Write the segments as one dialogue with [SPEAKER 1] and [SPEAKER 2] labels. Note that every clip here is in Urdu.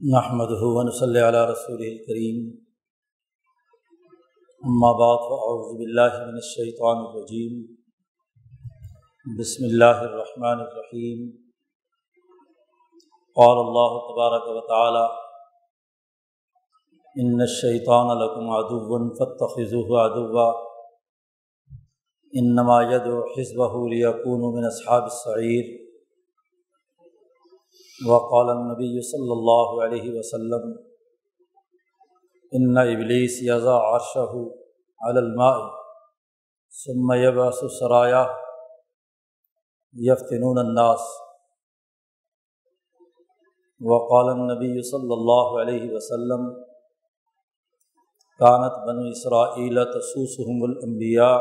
[SPEAKER 1] نحمد ہُون صلی علیہ رسول الکریم اما بعد فاعوذ باللہ من الشیطان الرجیم بسم اللہ الرحمن الرحیم قال اللہ تبارک و تعالی ان الشیطان لکم عدو فاتخذوه عدوا. انما يدعو حزبه ليكونوا من اصحاب السعیر وقال النبی صلی اللہ علیہ وسلم ان ابلیس یزا عرشہ علی الماء، ثم یبعث سرایا یفتنون الناس. وقال النبی صلی اللہ علیہ وسلم کانت بنو اسرائیل تسوسهم الانبیاء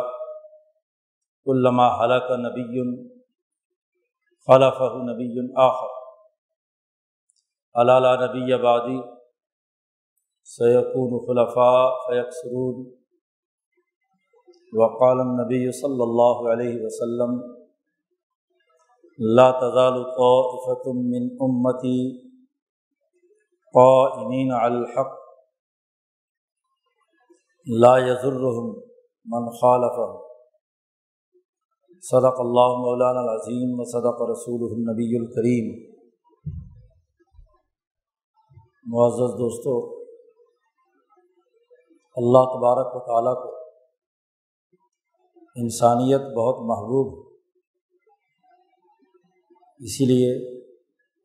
[SPEAKER 1] علامہ حلق نبی خلفہ نبی آخر. علالہ نبی آبادی سیقون خلفاء فیقسرون وقال النبی صلی اللہ علیہ وسلم، لا تزال طائفة من امتی قائمین علی الحق، لا يضرهم من خالفهم صدق اللہ مولانا العظیم و صدق رسول النبی الکریم. معزز دوستوں اللہ تبارک و تعالیٰ کو انسانیت بہت محبوب ہے۔ اسی لیے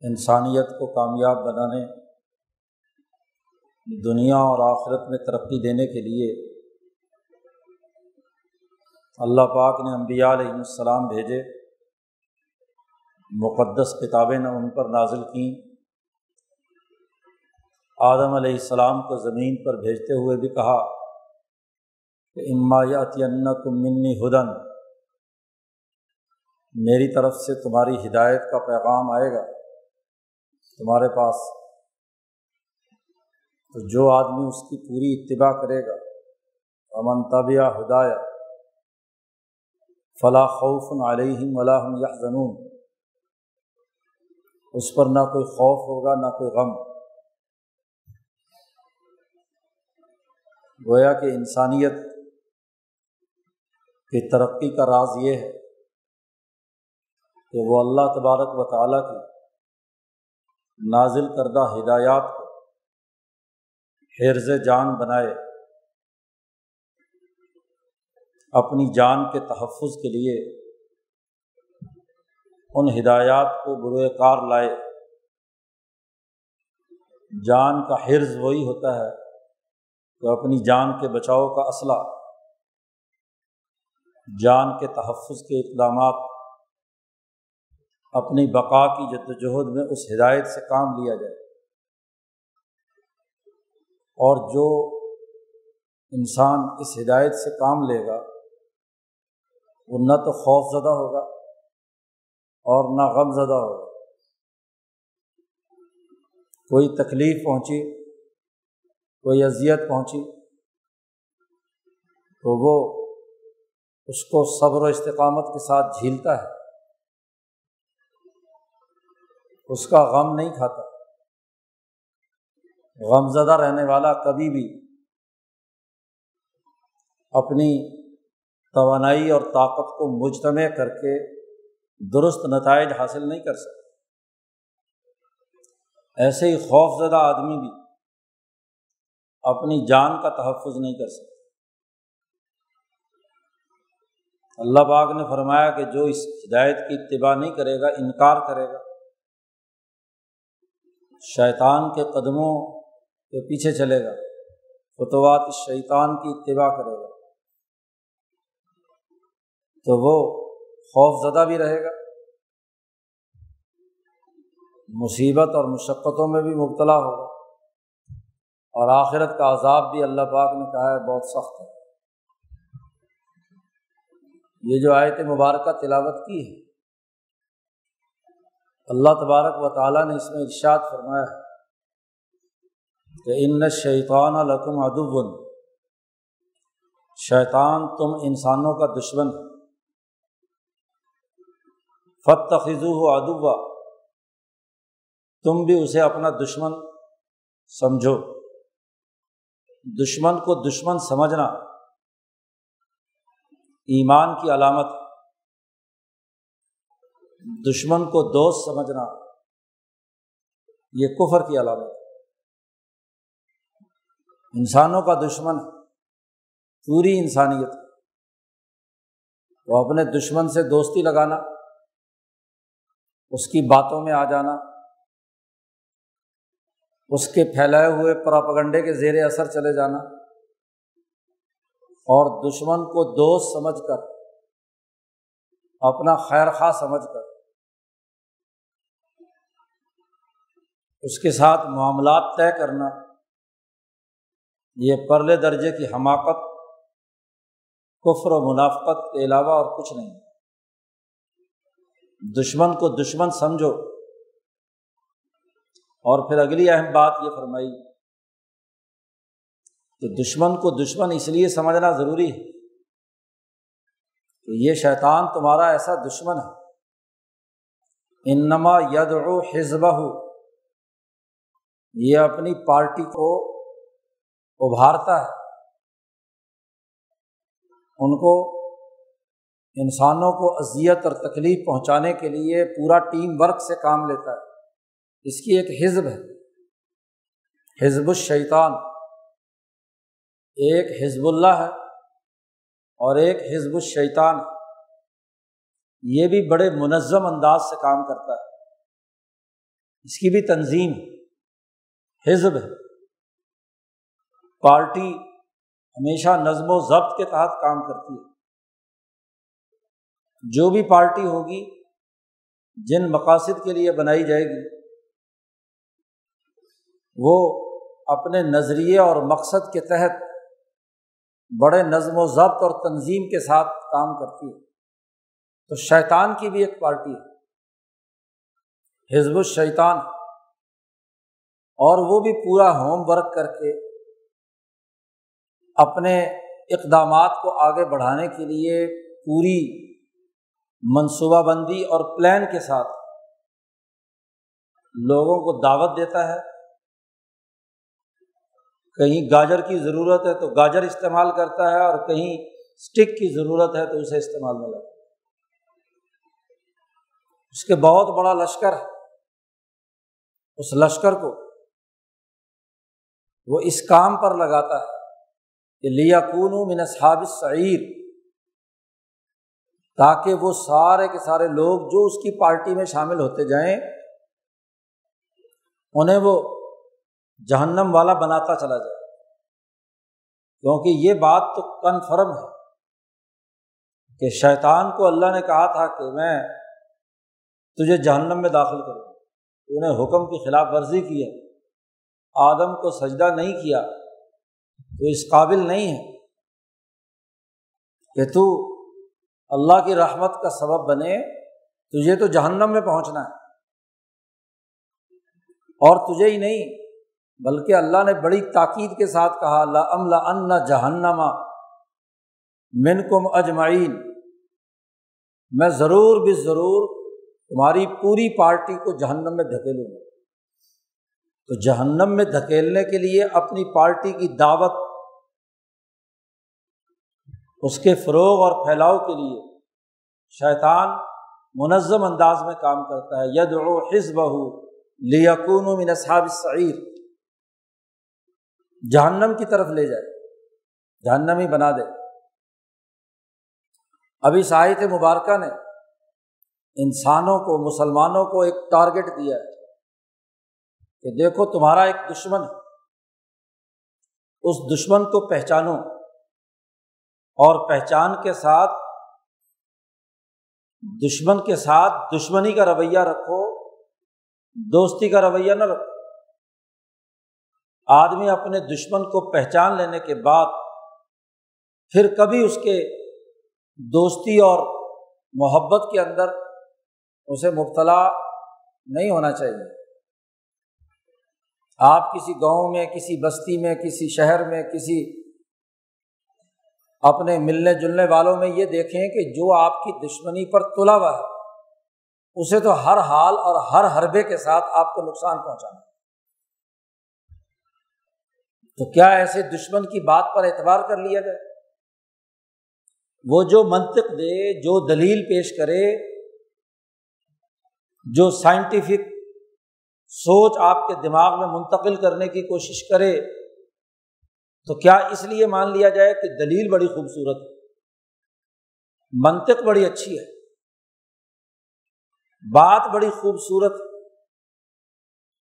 [SPEAKER 1] انسانیت کو کامیاب بنانے، دنیا اور آخرت میں ترقی دینے کے لیے اللہ پاک نے انبیاء علیہ السلام بھیجے، مقدس کتابیں نے ان پر نازل کیں۔ آدم علیہ السلام کو زمین پر بھیجتے ہوئے بھی کہا کہ اما کو منی ہدن میری طرف سے تمہاری ہدایت کا پیغام آئے گا، تمہارے پاس۔ تو جو آدمی اس کی پوری اتباع کرے گا امن طبیہ ہدایہ فلاں خوف علیہم ولاحم یا اس پر نہ کوئی خوف ہوگا، نہ کوئی غم۔ گویا کہ انسانیت کی ترقی کا راز یہ ہے کہ وہ اللہ تبارک و تعالیٰ کی نازل کردہ ہدایات کو حرز جان بنائے، اپنی جان کے تحفظ کے لیے ان ہدایات کو بروئے کار لائے۔ جان کا حرز وہی ہوتا ہے تو اپنی جان کے بچاؤ کا اسلحہ، جان کے تحفظ کے اقدامات، اپنی بقا کی جد وجہد میں اس ہدایت سے کام لیا جائے۔ اور جو انسان اس ہدایت سے کام لے گا، وہ نہ تو خوف زدہ ہوگا اور نہ غم زدہ ہوگا۔ کوئی تکلیف پہنچی کوئی اذیت پہنچی تو وہ اس کو صبر و استقامت کے ساتھ جھیلتا ہے۔ اس کا غم نہیں کھاتا۔ غم زدہ رہنے والا کبھی بھی اپنی توانائی اور طاقت کو مجتمع کر کے درست نتائج حاصل نہیں کر سکتا۔ ایسے ہی خوف زدہ آدمی بھی اپنی جان کا تحفظ نہیں کر سکتے۔ اللہ باغ نے فرمایا کہ جو اس ہدایت کی اتباع نہیں کرے گا، انکار کرے گا۔ شیطان کے قدموں کے پیچھے چلے گا۔ فتوات شیطان کی اتباع کرے گا۔ تو وہ خوف زدہ بھی رہے گا۔ مصیبت اور مشقتوں میں بھی مبتلا ہوگا۔ اور آخرت کا عذاب بھی اللہ پاک نے کہا ہے، بہت سخت ہے۔ یہ جو آیت مبارکہ تلاوت کی ہے، اللہ تبارک و تعالیٰ نے اس میں ارشاد فرمایا ہے کہ ان شیطان لکم ادب شیطان تم انسانوں کا دشمن فت خزو ہو ادبا تم بھی اسے اپنا دشمن سمجھو۔ دشمن کو دشمن سمجھنا، ایمان کی علامت، دشمن کو دوست سمجھنا، یہ کفر کی علامت انسانوں کا دشمن پوری انسانیت تو اپنے دشمن سے دوستی لگانا، اس کی باتوں میں آ جانا اس کے پھیلائے ہوئے پراپگنڈے کے زیر اثر چلے جانا اور دشمن کو دوست سمجھ کر، اپنا خیر خواہ سمجھ کر، اس کے ساتھ معاملات طے کرنا، یہ پرلے درجے کی حماقت، کفر و منافقت کے علاوہ اور کچھ نہیں۔ دشمن کو دشمن سمجھو۔ اور پھر اگلی اہم بات یہ فرمائی کہ دشمن کو دشمن اس لیے سمجھنا ضروری ہے کہ یہ شیطان تمہارا ایسا دشمن ہے۔ انما ید و حزبہ یہ اپنی پارٹی کو ابھارتا ہے۔ ان کو، انسانوں کو اذیت اور تکلیف پہنچانے کے لیے پورا ٹیم ورک سے کام لیتا ہے۔ اس کی ایک حزب ہے۔ حزب الشیطان۔ ایک حزب اللہ ہے اور ایک حزب الشیطان یہ بھی بڑے منظم انداز سے کام کرتا ہے۔ اس کی بھی تنظیم حزب ہے۔ پارٹی ہمیشہ نظم و ضبط کے تحت کام کرتی ہے۔ جو بھی پارٹی ہوگی، جن مقاصد کے لیے بنائی جائے گی وہ اپنے نظریے اور مقصد کے تحت بڑے نظم و ضبط اور تنظیم کے ساتھ کام کرتی ہے۔ تو شیطان کی بھی ایک پارٹی ہے۔ حزب الشیطان۔ اور وہ بھی پورا ہوم ورک کر کے اپنے اقدامات کو آگے بڑھانے کے لیے پوری منصوبہ بندی اور پلان کے ساتھ لوگوں کو دعوت دیتا ہے۔ کہیں گاجر کی ضرورت ہے تو گاجر استعمال کرتا ہے اور کہیں اسٹک کی ضرورت ہے تو اسے استعمال میں ہے۔ اس کے بہت بڑا لشکر ہے۔ اس لشکر کو وہ اس کام پر لگاتا ہے کہ لیا کون من اصحاب سعیر تاکہ وہ سارے کے سارے لوگ جو اس کی پارٹی میں شامل ہوتے جائیں، انہیں وہ جہنم والا بناتا چلا جائے۔ کیونکہ یہ بات تو کنفرم ہے کہ شیطان کو اللہ نے کہا تھا کہ میں تجھے جہنم میں داخل کروں انہیں حکم کی خلاف ورزی کی ہے۔ آدم کو سجدہ نہیں کیا، تو اس قابل نہیں ہے کہ تو اللہ کی رحمت کا سبب بنے۔ تجھے تو جہنم میں پہنچنا ہے اور تجھے ہی نہیں بلکہ اللہ نے بڑی تاکید کے ساتھ کہا اللہ ام ان جہنما من کم اجمعین۔ میں ضرور بھی ضرور تمہاری پوری پارٹی کو جہنم میں دھکیلوں گا۔ تو جہنم میں دھکیلنے کے لیے اپنی پارٹی کی دعوت، اس کے فروغ اور پھیلاؤ کے لیے شیطان منظم انداز میں کام کرتا ہے۔ ید و حزب لیکون من اصحاب سعیر جہنم کی طرف لے جائے، جہنم ہی بنا دے۔ ابھی ساحت مبارکہ نے انسانوں کو، مسلمانوں کو ایک ٹارگیٹ دیا ہے کہ دیکھو تمہارا ایک دشمن ہے۔ اس دشمن کو پہچانو اور پہچان کے ساتھ، دشمن کے ساتھ دشمنی کا رویہ رکھو، دوستی کا رویہ نہ رکھو۔ آدمی اپنے دشمن کو پہچان لینے کے بعد پھر کبھی اس کے دوستی اور محبت کے اندر اسے مبتلا نہیں ہونا چاہیے۔ آپ کسی گاؤں میں، کسی بستی میں، کسی شہر میں، کسی اپنے ملنے جلنے والوں میں یہ دیکھیں کہ جو آپ کی دشمنی پر تلا ہوا ہے، اسے تو ہر حال اور ہر حربے کے ساتھ آپ کو نقصان پہنچانا تو کیا ایسے دشمن کی بات پر اعتبار کر لیا جائے وہ جو منطق دے، جو دلیل پیش کرے، جو سائنٹیفک سوچ آپ کے دماغ میں منتقل کرنے کی کوشش کرے، تو کیا اس لیے مان لیا جائے کہ دلیل بڑی خوبصورت ہے؟ منطق بڑی اچھی ہے۔ بات بڑی خوبصورت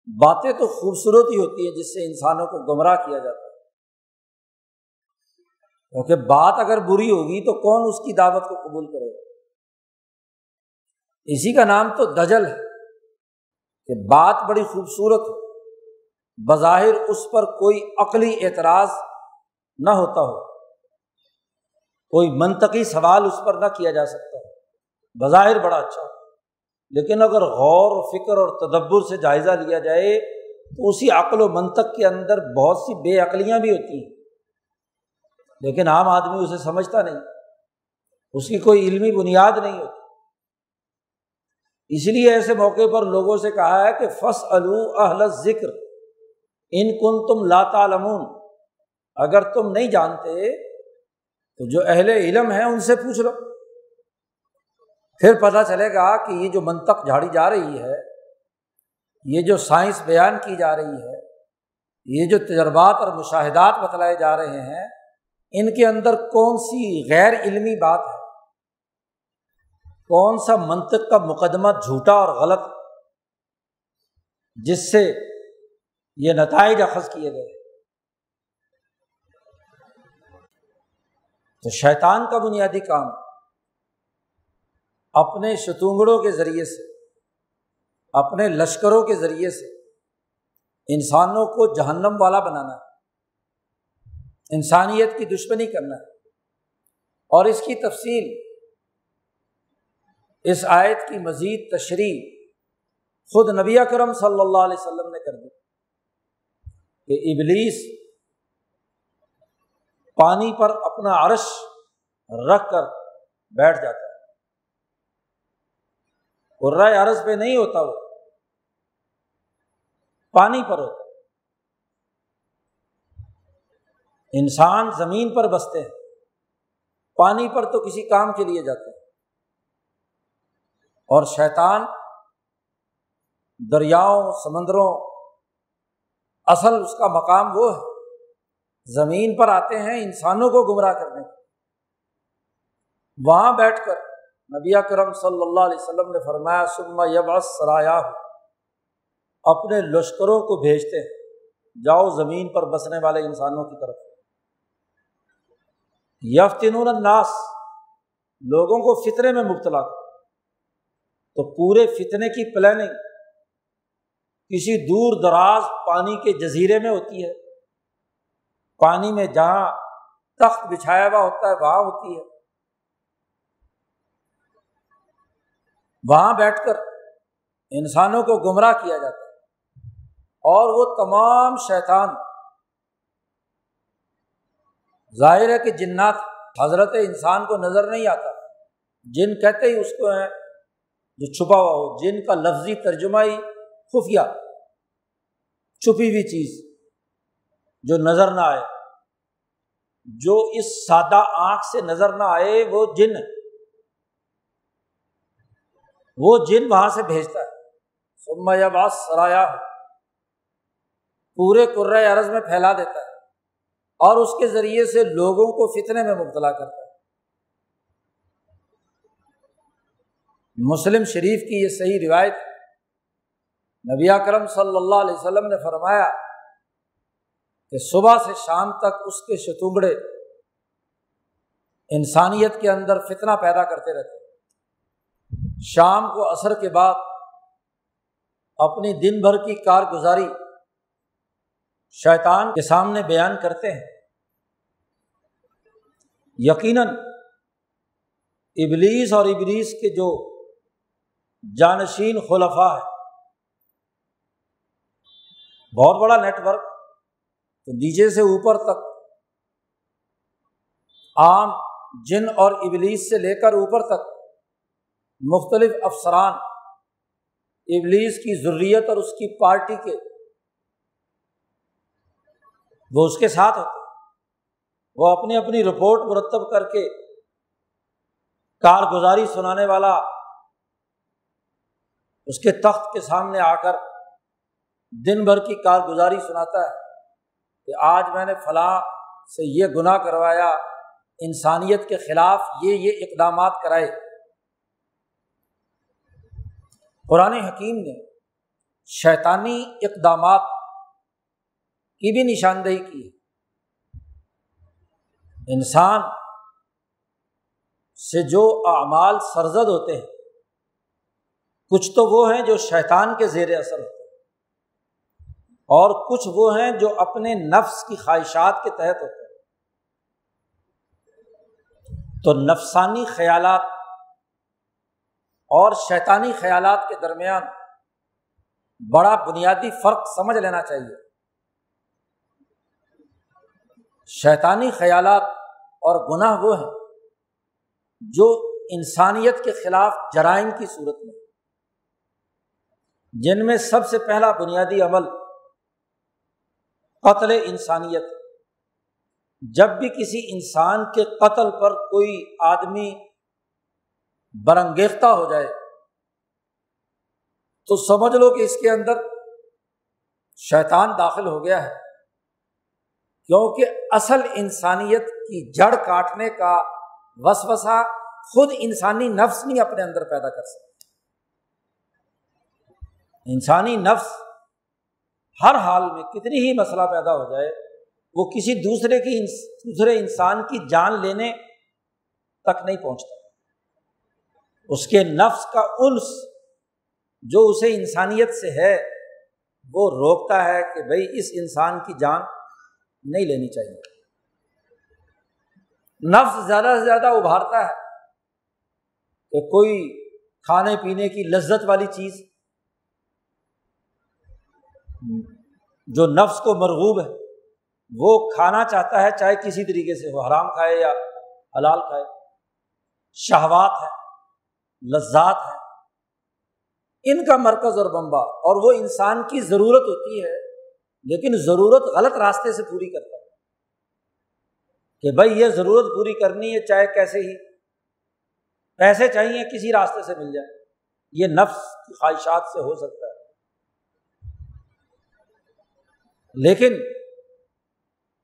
[SPEAKER 1] باتیں تو خوبصورت ہی ہوتی ہیں جس سے انسانوں کو گمراہ کیا جاتا ہے۔ کیونکہ بات اگر بری ہوگی تو کون اس کی دعوت کو قبول کرے گا؟ اسی کا نام تو دجل ہے کہ بات بڑی خوبصورت بظاہر اس پر کوئی عقلی اعتراض نہ ہوتا ہو۔ کوئی منطقی سوال اس پر نہ کیا جا سکتا بظاہر بڑا اچھا ہو۔ لیکن اگر غور و فکر اور تدبر سے جائزہ لیا جائے، تو اسی عقل و منطق کے اندر بہت سی بے عقلیاں بھی ہوتی ہیں۔ لیکن عام آدمی اسے سمجھتا نہیں۔ اس کی کوئی علمی بنیاد نہیں ہوتی۔ اس لیے ایسے موقع پر لوگوں سے کہا ہے کہ فص اہل ذکر ان کن تم لاتالمون اگر تم نہیں جانتے، تو جو اہل علم ہے ان سے پوچھ لو۔ پھر پتہ چلے گا کہ یہ جو منطق جھاڑی جا رہی ہے، یہ جو سائنس بیان کی جا رہی ہے، یہ جو تجربات اور مشاہدات بتلائے جا رہے ہیں، ان کے اندر کون سی غیر علمی بات ہے؟ کون سا منطق کا مقدمہ جھوٹا اور غلط، جس سے یہ نتائج اخذ کیے گئے؟ تو شیطان کا بنیادی کام اپنے شتونگڑوں کے ذریعے سے، اپنے لشکروں کے ذریعے سے انسانوں کو جہنم والا بنانا ہے، انسانیت کی دشمنی کرنا ہے۔ اور اس کی تفصیل اس آیت کی مزید تشریح خود نبی کرم صلی اللہ علیہ وسلم نے کر دی کہ ابلیس پانی پر اپنا عرش رکھ کر بیٹھ جاتا ہے عرض پہ نہیں ہوتا وہ۔ پانی پر ہوتا۔ انسان زمین پر بستے ہیں۔ پانی پر تو کسی کام کے لیے جاتے ہیں۔ اور شیطان دریاؤں، سمندروں، اصل اس کا مقام وہ ہے۔ زمین پر آتے ہیں انسانوں کو گمراہ کرنے وہاں بیٹھ کر نبی کرم صلی اللہ علیہ وسلم نے فرمایا سما یبس سرایا اپنے لشکروں کو بھیجتے ہیں۔ جاؤ زمین پر بسنے والے انسانوں کی طرف۔ یفتن الناس۔ لوگوں کو فطرے میں مبتلا کر۔ تو پورے فتنے کی پلاننگ کسی دور دراز پانی کے جزیرے میں ہوتی ہے۔ پانی میں جہاں تخت بچھایا ہوا ہوتا ہے، وہاں ہوتی ہے۔ وہاں بیٹھ کر انسانوں کو گمراہ کیا جاتا ہے۔ اور وہ تمام شیطان۔ ظاہر ہے کہ جنات حضرت انسان کو نظر نہیں آتا۔ جن کہتے ہی اس کو ہیں جو چھپا ہوا ہو، جن کا لفظی ترجمہ ہی خفیہ۔ چھپی ہوئی چیز جو نظر نہ آئے۔ جو اس سادہ آنکھ سے نظر نہ آئے، وہ جن وہ جن وہاں سے بھیجتا ہے۔ سما یا بات سرایا۔ ہو پورے عرض میں پھیلا دیتا ہے اور اس کے ذریعے سے لوگوں کو فتنے میں مبتلا کرتا ہے۔ مسلم شریف کی یہ صحیح روایت نبی کرم صلی اللہ علیہ وسلم نے فرمایا کہ صبح سے شام تک اس کے شتونگڑے انسانیت کے اندر فتنا پیدا کرتے رہتے۔ شام کو اثر کے بعد اپنی دن بھر کی کارگزاری شیطان کے سامنے بیان کرتے ہیں۔ یقیناً ابلیس اور ابلیس کے جو جانشین خلفا ہے بہت بڑا نیٹ ورک، تو نیچے سے اوپر تک عام جن اور ابلیس سے لے کر اوپر تک مختلف افسران ابلیس کی ضروریت اور اس کی پارٹی کے وہ اس کے ساتھ ہوتے وہ اپنی اپنی رپورٹ مرتب کر کے کارگزاری سنانے والا اس کے تخت کے سامنے آ کر دن بھر کی کارگزاری سناتا ہے کہ آج میں نے فلاں سے یہ گناہ کروایا، انسانیت کے خلاف یہ یہ اقدامات کرائے۔ قرآن حکیم نے شیطانی اقدامات کی بھی نشاندہی کی ہے۔ انسان سے جو اعمال سرزد ہوتے ہیں، کچھ تو وہ ہیں جو شیطان کے زیر اثر ہوتے ہیں، اور کچھ وہ ہیں جو اپنے نفس کی خواہشات کے تحت ہوتے ہیں۔ تو نفسانی خیالات اور شیطانی خیالات کے درمیان بڑا بنیادی فرق سمجھ لینا چاہیے۔ شیطانی خیالات اور گناہ وہ ہیں جو انسانیت کے خلاف جرائم کی صورت میں۔ جن میں سب سے پہلا بنیادی عمل قتل انسانیت جب بھی کسی انسان کے قتل پر کوئی آدمی برنگیختہ ہو جائے۔ تو سمجھ لو کہ اس کے اندر شیطان داخل ہو گیا ہے۔ کیونکہ اصل انسانیت کی جڑ کاٹنے کا وسوسا خود انسانی نفس نہیں اپنے اندر پیدا کر سکتا۔ انسانی نفس ہر حال میں کتنی ہی مسئلہ پیدا ہو جائے، وہ کسی دوسرے کی دوسرے انسان کی جان لینے تک نہیں پہنچتا۔ اس کے نفس کا انس جو اسے انسانیت سے ہے، وہ روکتا ہے کہ بھائی اس انسان کی جان نہیں لینی چاہیے۔ نفس زیادہ سے زیادہ ابھارتا ہے کہ کوئی کھانے پینے کی لذت والی چیز جو نفس کو مرغوب ہے، وہ کھانا چاہتا ہے چاہے کسی طریقے سے، وہ حرام کھائے یا حلال کھائے۔ شہوات ہے۔ لذات ہے۔ ان کا مرکز اور بمبا۔ اور وہ انسان کی ضرورت ہوتی ہے، لیکن ضرورت غلط راستے سے پوری کرتا ہے۔ کہ بھائی، یہ ضرورت پوری کرنی ہے، چاہے کیسے ہی۔ پیسے چاہیے، کسی راستے سے مل جائے یہ نفس کی خواہشات سے ہو سکتا ہے۔ لیکن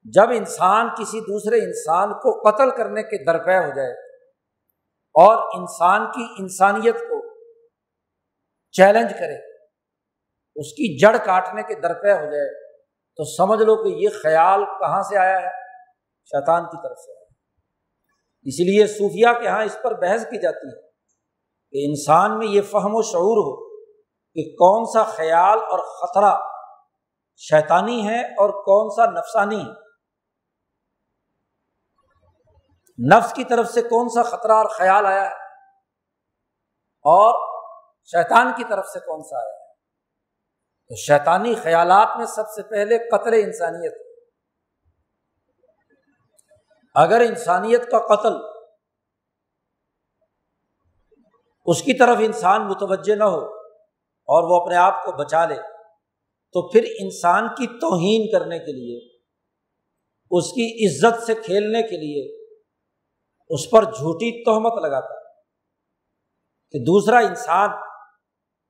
[SPEAKER 1] جب انسان کسی دوسرے انسان کو قتل کرنے کے درپے ہو جائے اور انسان کی انسانیت کو چیلنج کرے، اس کی جڑ کاٹنے کے درپے ہو جائے۔ تو سمجھ لو کہ یہ خیال کہاں سے آیا ہے؟ شیطان کی طرف سے۔ آیا اس لیے صوفیہ کے یہاں اس پر بحث کی جاتی ہے کہ انسان میں یہ فہم و شعور ہو کہ کون سا خیال اور خطرہ شیطانی ہے اور کون سا نفسانی ہے۔ نفس کی طرف سے کون سا خطرہ اور خیال آیا ہے؟ اور شیطان کی طرف سے کون سا آیا ہے؟ تو شیطانی خیالات میں سب سے پہلے قتل انسانیت۔ اگر انسانیت کا قتل اس کی طرف انسان متوجہ نہ ہو اور وہ اپنے آپ کو بچا لے، تو پھر انسان کی توہین کرنے کے لیے، اس کی عزت سے کھیلنے کے لیے اس پر جھوٹی تہمت لگاتا ہے کہ دوسرا انسان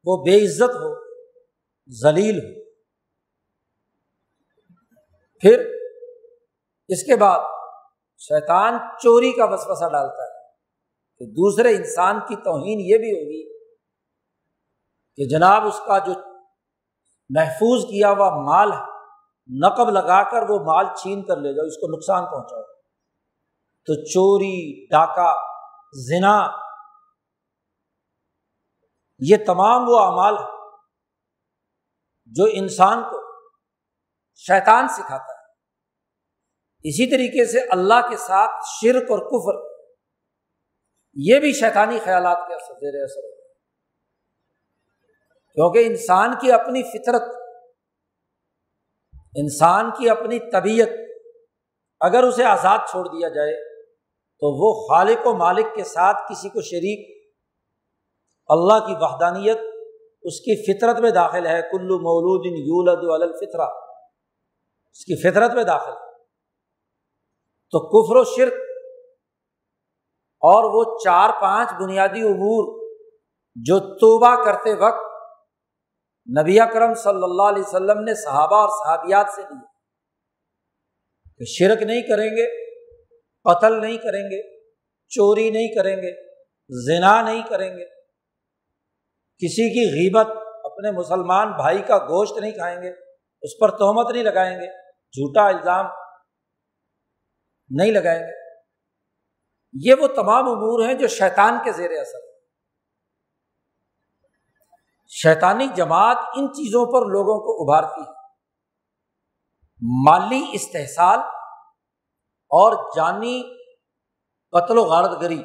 [SPEAKER 1] وہ بے عزت ہو، ذلیل ہو۔ پھر اس کے بعد شیطان چوری کا وسوسہ ڈالتا ہے کہ دوسرے انسان کی توہین یہ بھی ہوگی کہ جناب اس کا جو محفوظ کیا ہوا مال ہے، نقب لگا کر وہ مال چھین کر لے جاؤ، اس کو نقصان پہنچاؤ۔ تو چوری، ڈاکہ، زنا، یہ تمام وہ اعمال ہیں جو انسان کو شیطان سکھاتا ہے۔ اسی طریقے سے اللہ کے ساتھ شرک اور کفر، یہ بھی شیطانی خیالات کے اثر زیر اثر ہوتا ہے کیونکہ انسان کی اپنی فطرت، انسان کی اپنی طبیعت، اگر اسے آزاد چھوڑ دیا جائے تو وہ خالق و مالک کے ساتھ کسی کو شریک، اللہ کی وحدانیت اس کی فطرت میں داخل ہے۔ کلو مولود الفطرہ، اس کی فطرت میں داخل ہے۔ تو کفر و شرک اور وہ چار پانچ بنیادی امور جو توبہ کرتے وقت نبی اکرم صلی اللہ علیہ وسلم نے صحابہ اور صحابیات سے لیے کہ شرک نہیں کریں گے۔ قتل نہیں کریں گے، چوری نہیں کریں گے، زنا نہیں کریں گے۔ کسی کی غیبت اپنے مسلمان بھائی کا گوشت نہیں کھائیں گے، اس پر تہمت نہیں لگائیں گے، جھوٹا الزام نہیں لگائیں گے۔ یہ وہ تمام امور ہیں جو شیطان کے زیر اثر شیطانی جماعت ان چیزوں پر لوگوں کو ابھارتی ہے۔ مالی استحصال اور جانی قتل و غارت گری۔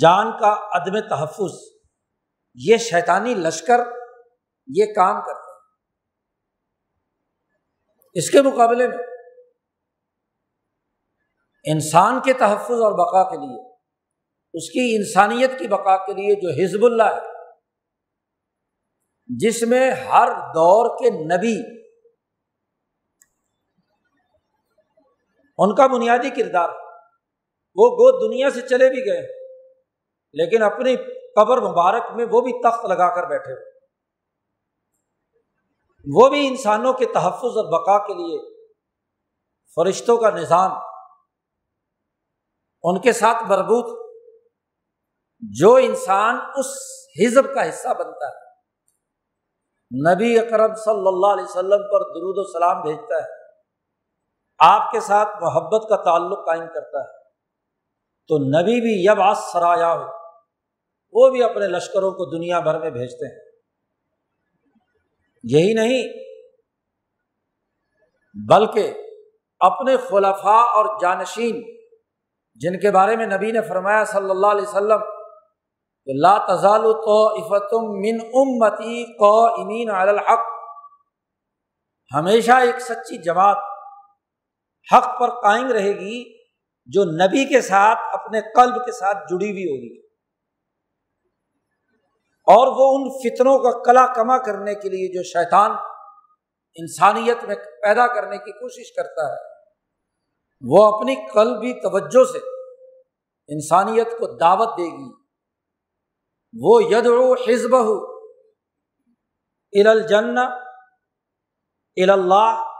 [SPEAKER 1] جان کا عدم تحفظ۔ یہ شیطانی لشکر یہ کام کرتے ہیں۔ اس کے مقابلے میں انسان کے تحفظ اور بقا کے لیے، اس کی انسانیت کی بقا کے لیے جو حزب اللہ ہے، جس میں ہر دور کے نبی ان کا بنیادی کردار وہ گو دنیا سے چلے بھی گئے لیکن اپنی قبر مبارک میں وہ بھی تخت لگا کر بیٹھے ہوئے وہ بھی انسانوں کے تحفظ اور بقا کے لیے فرشتوں کا نظام، ان کے ساتھ مربوط جو انسان اس حزب کا حصہ بنتا ہے۔ نبی اکرم صلی اللہ علیہ وسلم پر درود و سلام بھیجتا ہے۔ آپ کے ساتھ محبت کا تعلق قائم کرتا ہے۔ تو نبی بھی یب آس سرایا ہو، وہ بھی اپنے لشکروں کو دنیا بھر میں بھیجتے ہیں۔ یہی نہیں، بلکہ اپنے خلفاء اور جانشین، جن کے بارے میں نبی نے فرمایا صلی اللہ علیہ وسلم لا تزال تو افتم من امتی کو امین الحق۔ ہمیشہ ایک سچی جماعت حق پر قائم رہے گی جو نبی کے ساتھ اپنے قلب کے ساتھ جڑی ہوئی ہوگی۔ اور وہ ان فطروں کا کلا کما کرنے کے لیے جو شیطان انسانیت میں پیدا کرنے کی کوشش کرتا ہے، وہ اپنی قلبی توجہ سے انسانیت کو دعوت دے گی۔ وہ ید حزب ہو الجن اللہ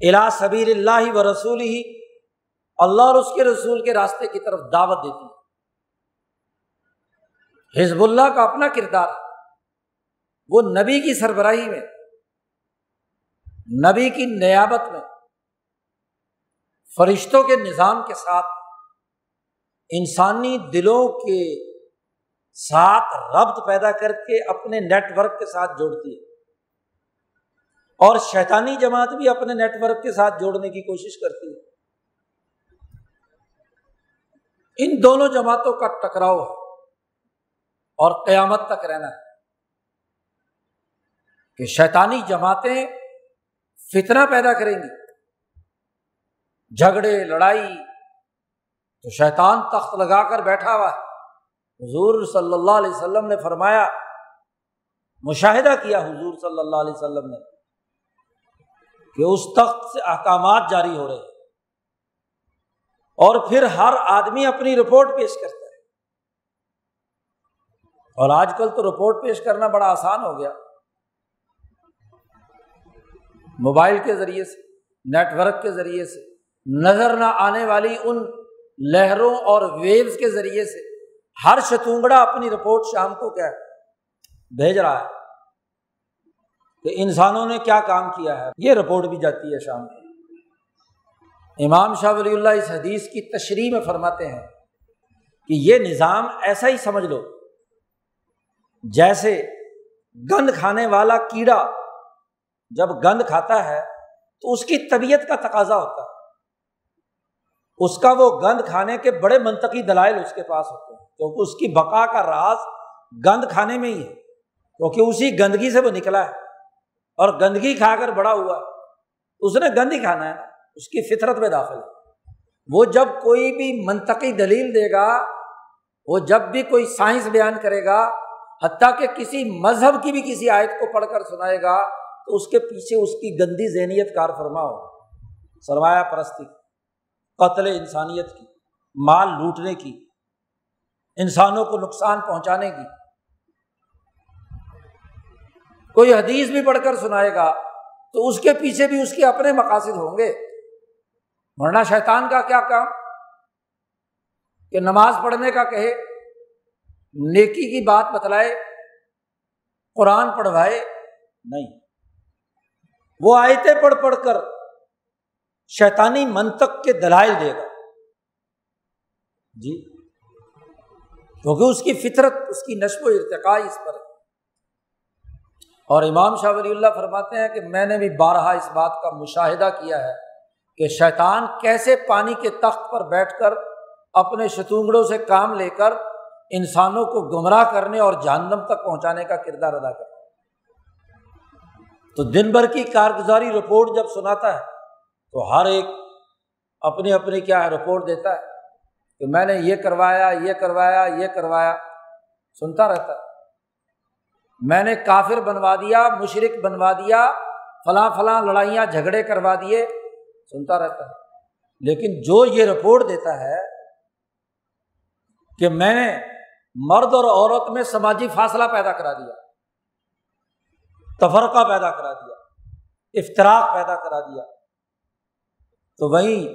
[SPEAKER 1] الا سبیر اللہ و رسول ہی اللہ اور اس کے رسول کے راستے کی طرف دعوت دیتی ہے۔ حزب اللہ کا اپنا کردار وہ نبی کی سربراہی میں، نبی کی نیابت میں، فرشتوں کے نظام کے ساتھ، انسانی دلوں کے ساتھ ربط پیدا کر کے اپنے نیٹ ورک کے ساتھ جوڑتی ہے۔ اور شیطانی جماعت بھی اپنے نیٹ ورک کے ساتھ جوڑنے کی کوشش کرتی ہے۔ ان دونوں جماعتوں کا ٹکراؤ ہے اور قیامت تک رہنا ہے۔ کہ شیطانی جماعتیں فتنہ پیدا کریں گی، جھگڑے، لڑائی، تو شیطان تخت لگا کر بیٹھا ہوا ہے۔ حضور صلی اللہ علیہ وسلم نے فرمایا، مشاہدہ کیا حضور صلی اللہ علیہ وسلم نے۔ کہ اس تخت سے احکامات جاری ہو رہے ہیں۔ اور پھر ہر آدمی اپنی رپورٹ پیش کرتا ہے۔ اور آج کل تو رپورٹ پیش کرنا بڑا آسان ہو گیا۔ موبائل کے ذریعے سے، نیٹ ورک کے ذریعے سے، نظر نہ آنے والی ان لہروں اور ویوز کے ذریعے سے ہر شتونگڑا اپنی رپورٹ شام کو کیا بھیج رہا ہے۔ کہ انسانوں نے کیا کام کیا ہے؟ یہ رپورٹ بھی جاتی ہے شام کو امام شاہ ولی اللہ اس حدیث کی تشریح میں فرماتے ہیں کہ یہ نظام ایسا ہی سمجھ لو، جیسے گند کھانے والا کیڑا جب گند کھاتا ہے تو اس کی طبیعت کا تقاضا ہوتا ہے۔ اس کا وہ گند کھانے کے بڑے منطقی دلائل اس کے پاس ہوتے ہیں، کیونکہ اس کی بقا کا راز گند کھانے میں ہی ہے، کیونکہ اسی گندگی سے وہ نکلا ہے۔ اور گندگی کھا کر بڑا ہوا۔ اس نے گند ہی کھانا ہے، اس کی فطرت میں داخل ہے۔ وہ جب کوئی بھی منطقی دلیل دے گا، وہ جب بھی کوئی سائنس بیان کرے گا، حتیٰ کہ کسی مذہب کی بھی کسی آیت کو پڑھ کر سنائے گا، تو اس کے پیچھے اس کی گندی ذہنیت کار فرما ہو۔ سرمایہ پرستی، قتل انسانیت کی، مال لوٹنے کی، انسانوں کو نقصان پہنچانے کی۔ کوئی حدیث بھی پڑھ کر سنائے گا تو اس کے پیچھے بھی اس کے اپنے مقاصد ہوں گے۔ ورنہ شیطان کا کیا کام؟ کہ نماز پڑھنے کا کہے، نیکی کی بات بتلائے، قرآن پڑھوائے؟ نہیں۔ وہ آیتیں پڑھ پڑھ کر شیطانی منطق کے دلائل دے گا۔ جی۔ کیونکہ اس کی فطرت، اس کی نشو و ارتقاء اس پر ہے۔ اور امام شاہ ولی اللہ فرماتے ہیں کہ میں نے بھی بارہا اس بات کا مشاہدہ کیا ہے کہ شیطان کیسے پانی کے تخت پر بیٹھ کر اپنے شتونگڑوں سے کام لے کر انسانوں کو گمراہ کرنے اور جہنم تک پہنچانے کا کردار ادا کرتا تو دن بھر کی کارگزاری رپورٹ جب سناتا ہے تو ہر ایک اپنی اپنی کیا ہے رپورٹ دیتا ہے کہ میں نے یہ کروایا یہ کروایا یہ کروایا، سنتا رہتا ہے۔ میں نے کافر بنوا دیا مشرق بنوا دیا، فلاں فلاں لڑائیاں، جھگڑے کروا دیے، سنتا رہتا ہے۔ لیکن جو یہ رپورٹ دیتا ہے کہ میں نے مرد اور عورت میں سماجی فاصلہ پیدا کرا دیا، تفرقہ پیدا کرا دیا افطراک پیدا کرا دیا، تو وہیں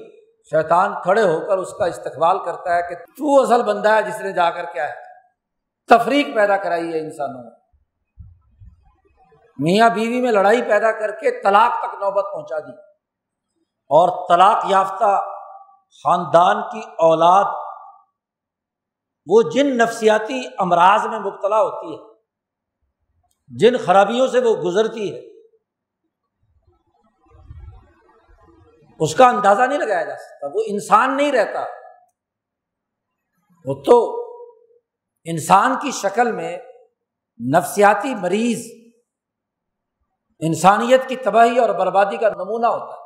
[SPEAKER 1] شیطان کھڑے ہو کر اس کا استقبال کرتا ہے کہ تو اصل بندہ ہے جس نے جا کر کیا ہے۔ تفریق پیدا کرائی ہے انسانوں نے میاں بیوی میں لڑائی پیدا کر کے طلاق تک نوبت پہنچا دی اور طلاق یافتہ خاندان کی اولاد وہ جن نفسیاتی امراض میں مبتلا ہوتی ہے، جن خرابیوں سے وہ گزرتی ہے، اس کا اندازہ نہیں لگایا جا سکتا، وہ انسان نہیں رہتا۔ وہ تو انسان کی شکل میں نفسیاتی مریض انسانیت کی تباہی اور بربادی کا نمونہ ہوتا ہے۔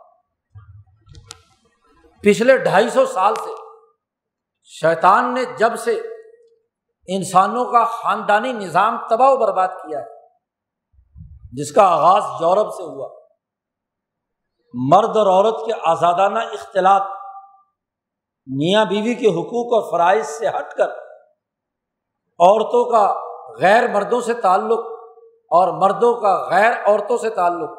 [SPEAKER 1] پچھلے ڈھائی سو سال سے شیطان نے جب سے انسانوں کا خاندانی نظام تباہ و برباد کیا ہے، جس کا آغاز یورپ سے ہوا، مرد اور عورت کے آزادانہ اختلاط، میاں بیوی کے حقوق اور فرائض سے ہٹ کر عورتوں کا غیر مردوں سے تعلق اور مردوں کا غیر عورتوں سے تعلق۔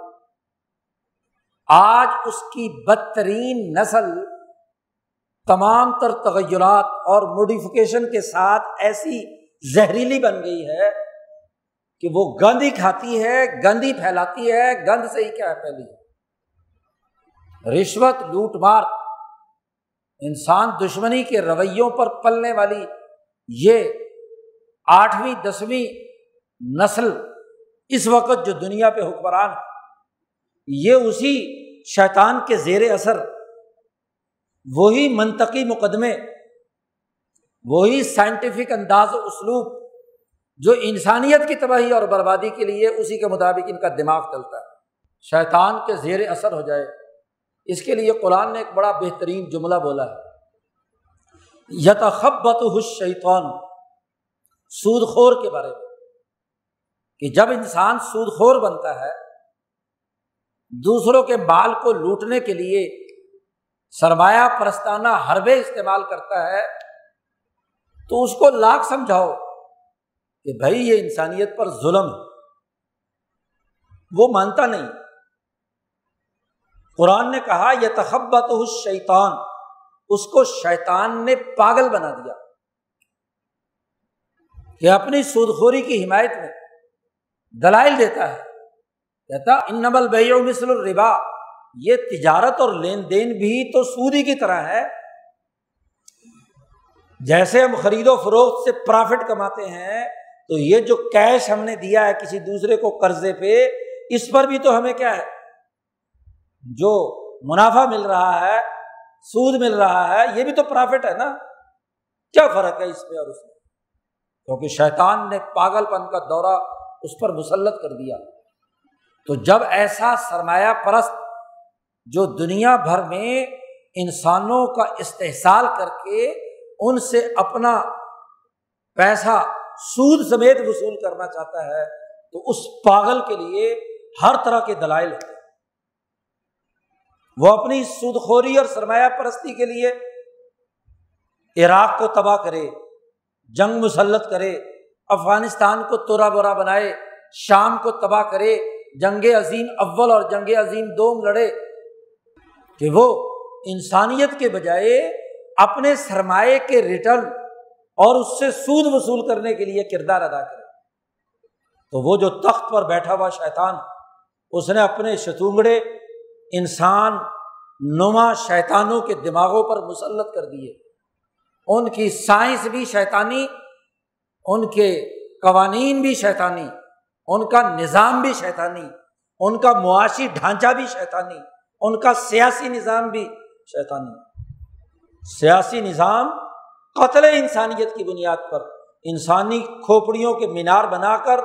[SPEAKER 1] آج اس کی بدترین نسل تمام تر تغیرات اور موڈیفکیشن کے ساتھ ایسی زہریلی بن گئی ہے کہ وہ گند ہی کھاتی ہے گند ہی پھیلاتی ہے گند سے ہی کیا ہے پھیلی رشوت، لوٹ مار، انسان دشمنی کے رویوں پر پلنے والی یہ آٹھویں، دسویں نسل اس وقت جو دنیا پہ حکمران یہ اسی شیطان کے زیر اثر، وہی منطقی مقدمے، وہی سائنٹیفک انداز و اسلوب جو انسانیت کی تباہی اور بربادی کے لیے اسی کے مطابق ان کا دماغ چلتا ہے۔ شیطان کے زیر اثر ہو جائے۔ اس کے لیے قرآن نے ایک بڑا بہترین جملہ بولا ہے۔ یتخبت شیطان سود خور کے بارے میں۔ کہ جب انسان سود خور بنتا ہے، دوسروں کے بال کو لوٹنے کے لیے سرمایہ پرستانہ حربے استعمال کرتا ہے، تو اس کو لاکھ سمجھاؤ کہ بھائی یہ انسانیت پر ظلم ہے۔ وہ مانتا نہیں۔ قرآن نے کہا یہ تخبت شیطان اس کو شیطان نے پاگل بنا دیا۔ کہ اپنی سودخوری کی حمایت میں دلائل دیتا ہے۔ کہتا ان نبل مثل الربا یہ تجارت اور لین دین بھی تو سودی کی طرح ہے۔ جیسے ہم خرید و فروخت سے پرافٹ کماتے ہیں، تو یہ جو کیش ہم نے دیا ہے کسی دوسرے کو قرضے پہ، اس پر بھی تو ہمیں کیا ہے؟ جو منافع مل رہا ہے، سود مل رہا ہے، یہ بھی تو پرافٹ ہے نا۔ کیا فرق ہے اس میں اور اس میں؟ کیونکہ شیطان نے پاگل پن کا دورہ اس پر مسلط کر دیا۔ تو جب ایسا سرمایہ پرست جو دنیا بھر میں انسانوں کا استحصال کر کے ان سے اپنا پیسہ سود سمیت وصول کرنا چاہتا ہے، تو اس پاگل کے لیے ہر طرح کے دلائل ہوتے ہیں۔ وہ اپنی سود خوری اور سرمایہ پرستی کے لیے عراق کو تباہ کرے، جنگ مسلط کرے افغانستان کو تورا بورا بنائے، شام کو تباہ کرے، جنگ عظیم اول اور جنگ عظیم دوم لڑے۔ کہ وہ انسانیت کے بجائے اپنے سرمایہ کے ریٹرن اور اس سے سود وصول کرنے کے لیے کردار ادا کرے۔ تو وہ جو تخت پر بیٹھا ہوا شیطان، اس نے اپنے شتونگڑے انسان نما شیطانوں کے دماغوں پر مسلط کر دیے۔ ان کی سائنس بھی شیطانی ان کے قوانین بھی شیطانی، ان کا نظام بھی شیطانی، ان کا معاشی ڈھانچہ بھی شیطانی، ان کا سیاسی نظام بھی شیطانی۔ سیاسی نظام قتل انسانیت کی بنیاد پر، انسانی کھوپڑیوں کے مینار بنا کر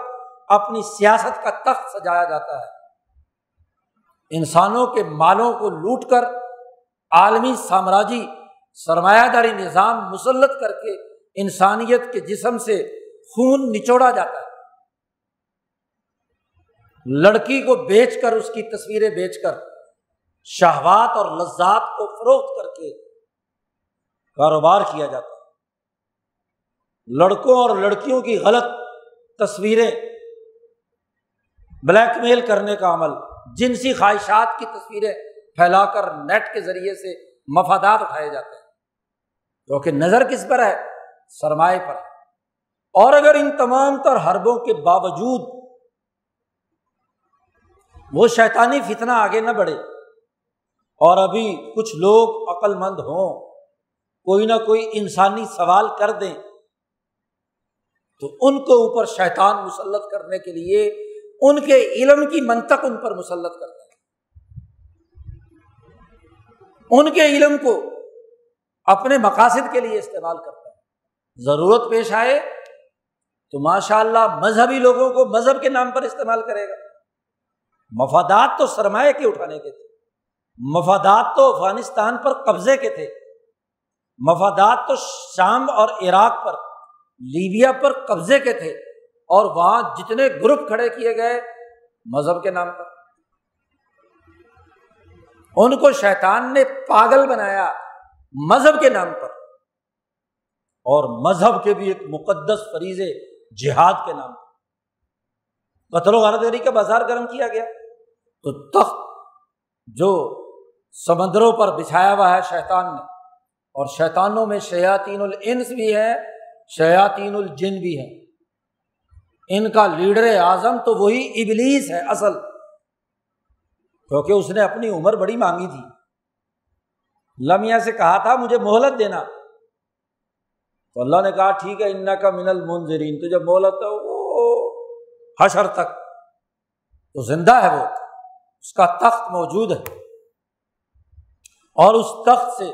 [SPEAKER 1] اپنی سیاست کا تخت سجایا جاتا ہے۔ انسانوں کے مالوں کو لوٹ کر عالمی سامراجی سرمایہ داری نظام مسلط کر کے انسانیت کے جسم سے خون نچوڑا جاتا ہے۔ لڑکی کو بیچ کر اس کی تصویریں بیچ کر شہوات اور لذات کو فروخت کر کے کاروبار کیا جاتا ہے۔ لڑکوں اور لڑکیوں کی غلط تصویریں بلیک میل کرنے کا عمل، جنسی خواہشات کی تصویریں پھیلا کر نیٹ کے ذریعے سے مفادات اٹھائے جاتے ہیں۔ کیونکہ نظر کس پر ہے؟ سرمایہ پر اور اگر ان تمام تر حربوں کے باوجود وہ شیطانی فتنا آگے نہ بڑھے اور ابھی کچھ لوگ عقل مند ہوں، کوئی نہ کوئی انسانی سوال کر دیں، تو ان کو اوپر شیطان مسلط کرنے کے لیے ان کے علم کی منطق ان پر مسلط کرتا ہے ان کے علم کو اپنے مقاصد کے لیے استعمال کرتا ہے ضرورت پیش آئے تو ماشاء اللہ مذہبی لوگوں کو مذہب کے نام پر استعمال کرے گا۔ مفادات تو سرمایہ کے اٹھانے کے تھے۔ مفادات تو افغانستان پر قبضے کے تھے۔ مفادات تو شام اور عراق پر، لیبیا پر قبضے کے تھے۔ اور وہاں جتنے گروپ کھڑے کیے گئے مذہب کے نام پر۔ ان کو شیطان نے پاگل بنایا مذہب کے نام پر۔ اور مذہب کے بھی ایک مقدس فریض جہاد کے نام قتل و غارت یعنی کا بازار گرم کیا گیا۔ تو تخت جو سمندروں پر بچھایا ہوا ہے شیطان نے، اور شیطانوں میں شیاطین الانس بھی ہے شیاطین الجن بھی ہے ان کا لیڈر اعظم تو وہی ابلیس ہے اصل، کیونکہ اس نے اپنی عمر بڑی مانگی تھی۔ لمیا سے کہا تھا، مجھے مہلت دینا۔ تو اللہ نے کہا، ٹھیک ہے ان کا من المنظرین تو جب مہلت ہے وہ حشر تک تو زندہ ہے وہ، اس کا تخت موجود ہے۔ اور اس تخت سے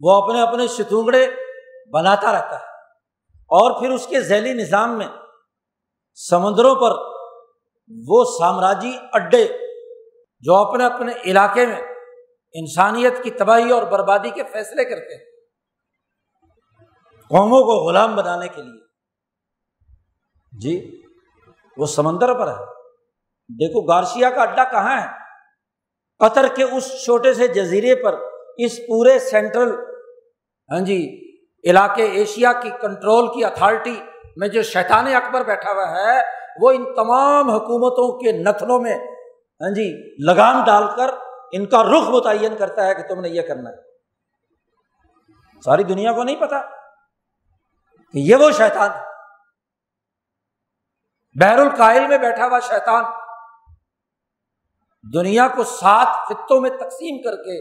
[SPEAKER 1] وہ اپنے اپنے ستونگڑے بناتا رہتا ہے۔ اور پھر اس کے ذیلی نظام میں سمندروں پر وہ سامراجی اڈے جو اپنے اپنے علاقے میں انسانیت کی تباہی اور بربادی کے فیصلے کرتے ہیں۔ قوموں کو غلام بنانے کے لیے۔ جی وہ سمندر پر ہے۔ دیکھو، گارشیا کا اڈا کہاں ہے؟ قطر کے اس چھوٹے سے جزیرے پر، اس پورے سینٹرل ہاں جی علاقے ایشیا کی کنٹرول کی اتھارٹی میں جو شیطان اکبر بیٹھا ہوا ہے، وہ ان تمام حکومتوں کے نتنوں میں ہاں جی لگام ڈال کر ان کا رخ متعین کرتا ہے کہ تم نے یہ کرنا ہے۔ ساری دنیا کو نہیں پتا؟ کہ یہ وہ شیطان بحر القاہل میں بیٹھا ہوا شیطان دنیا کو سات خطوں میں تقسیم کر کے،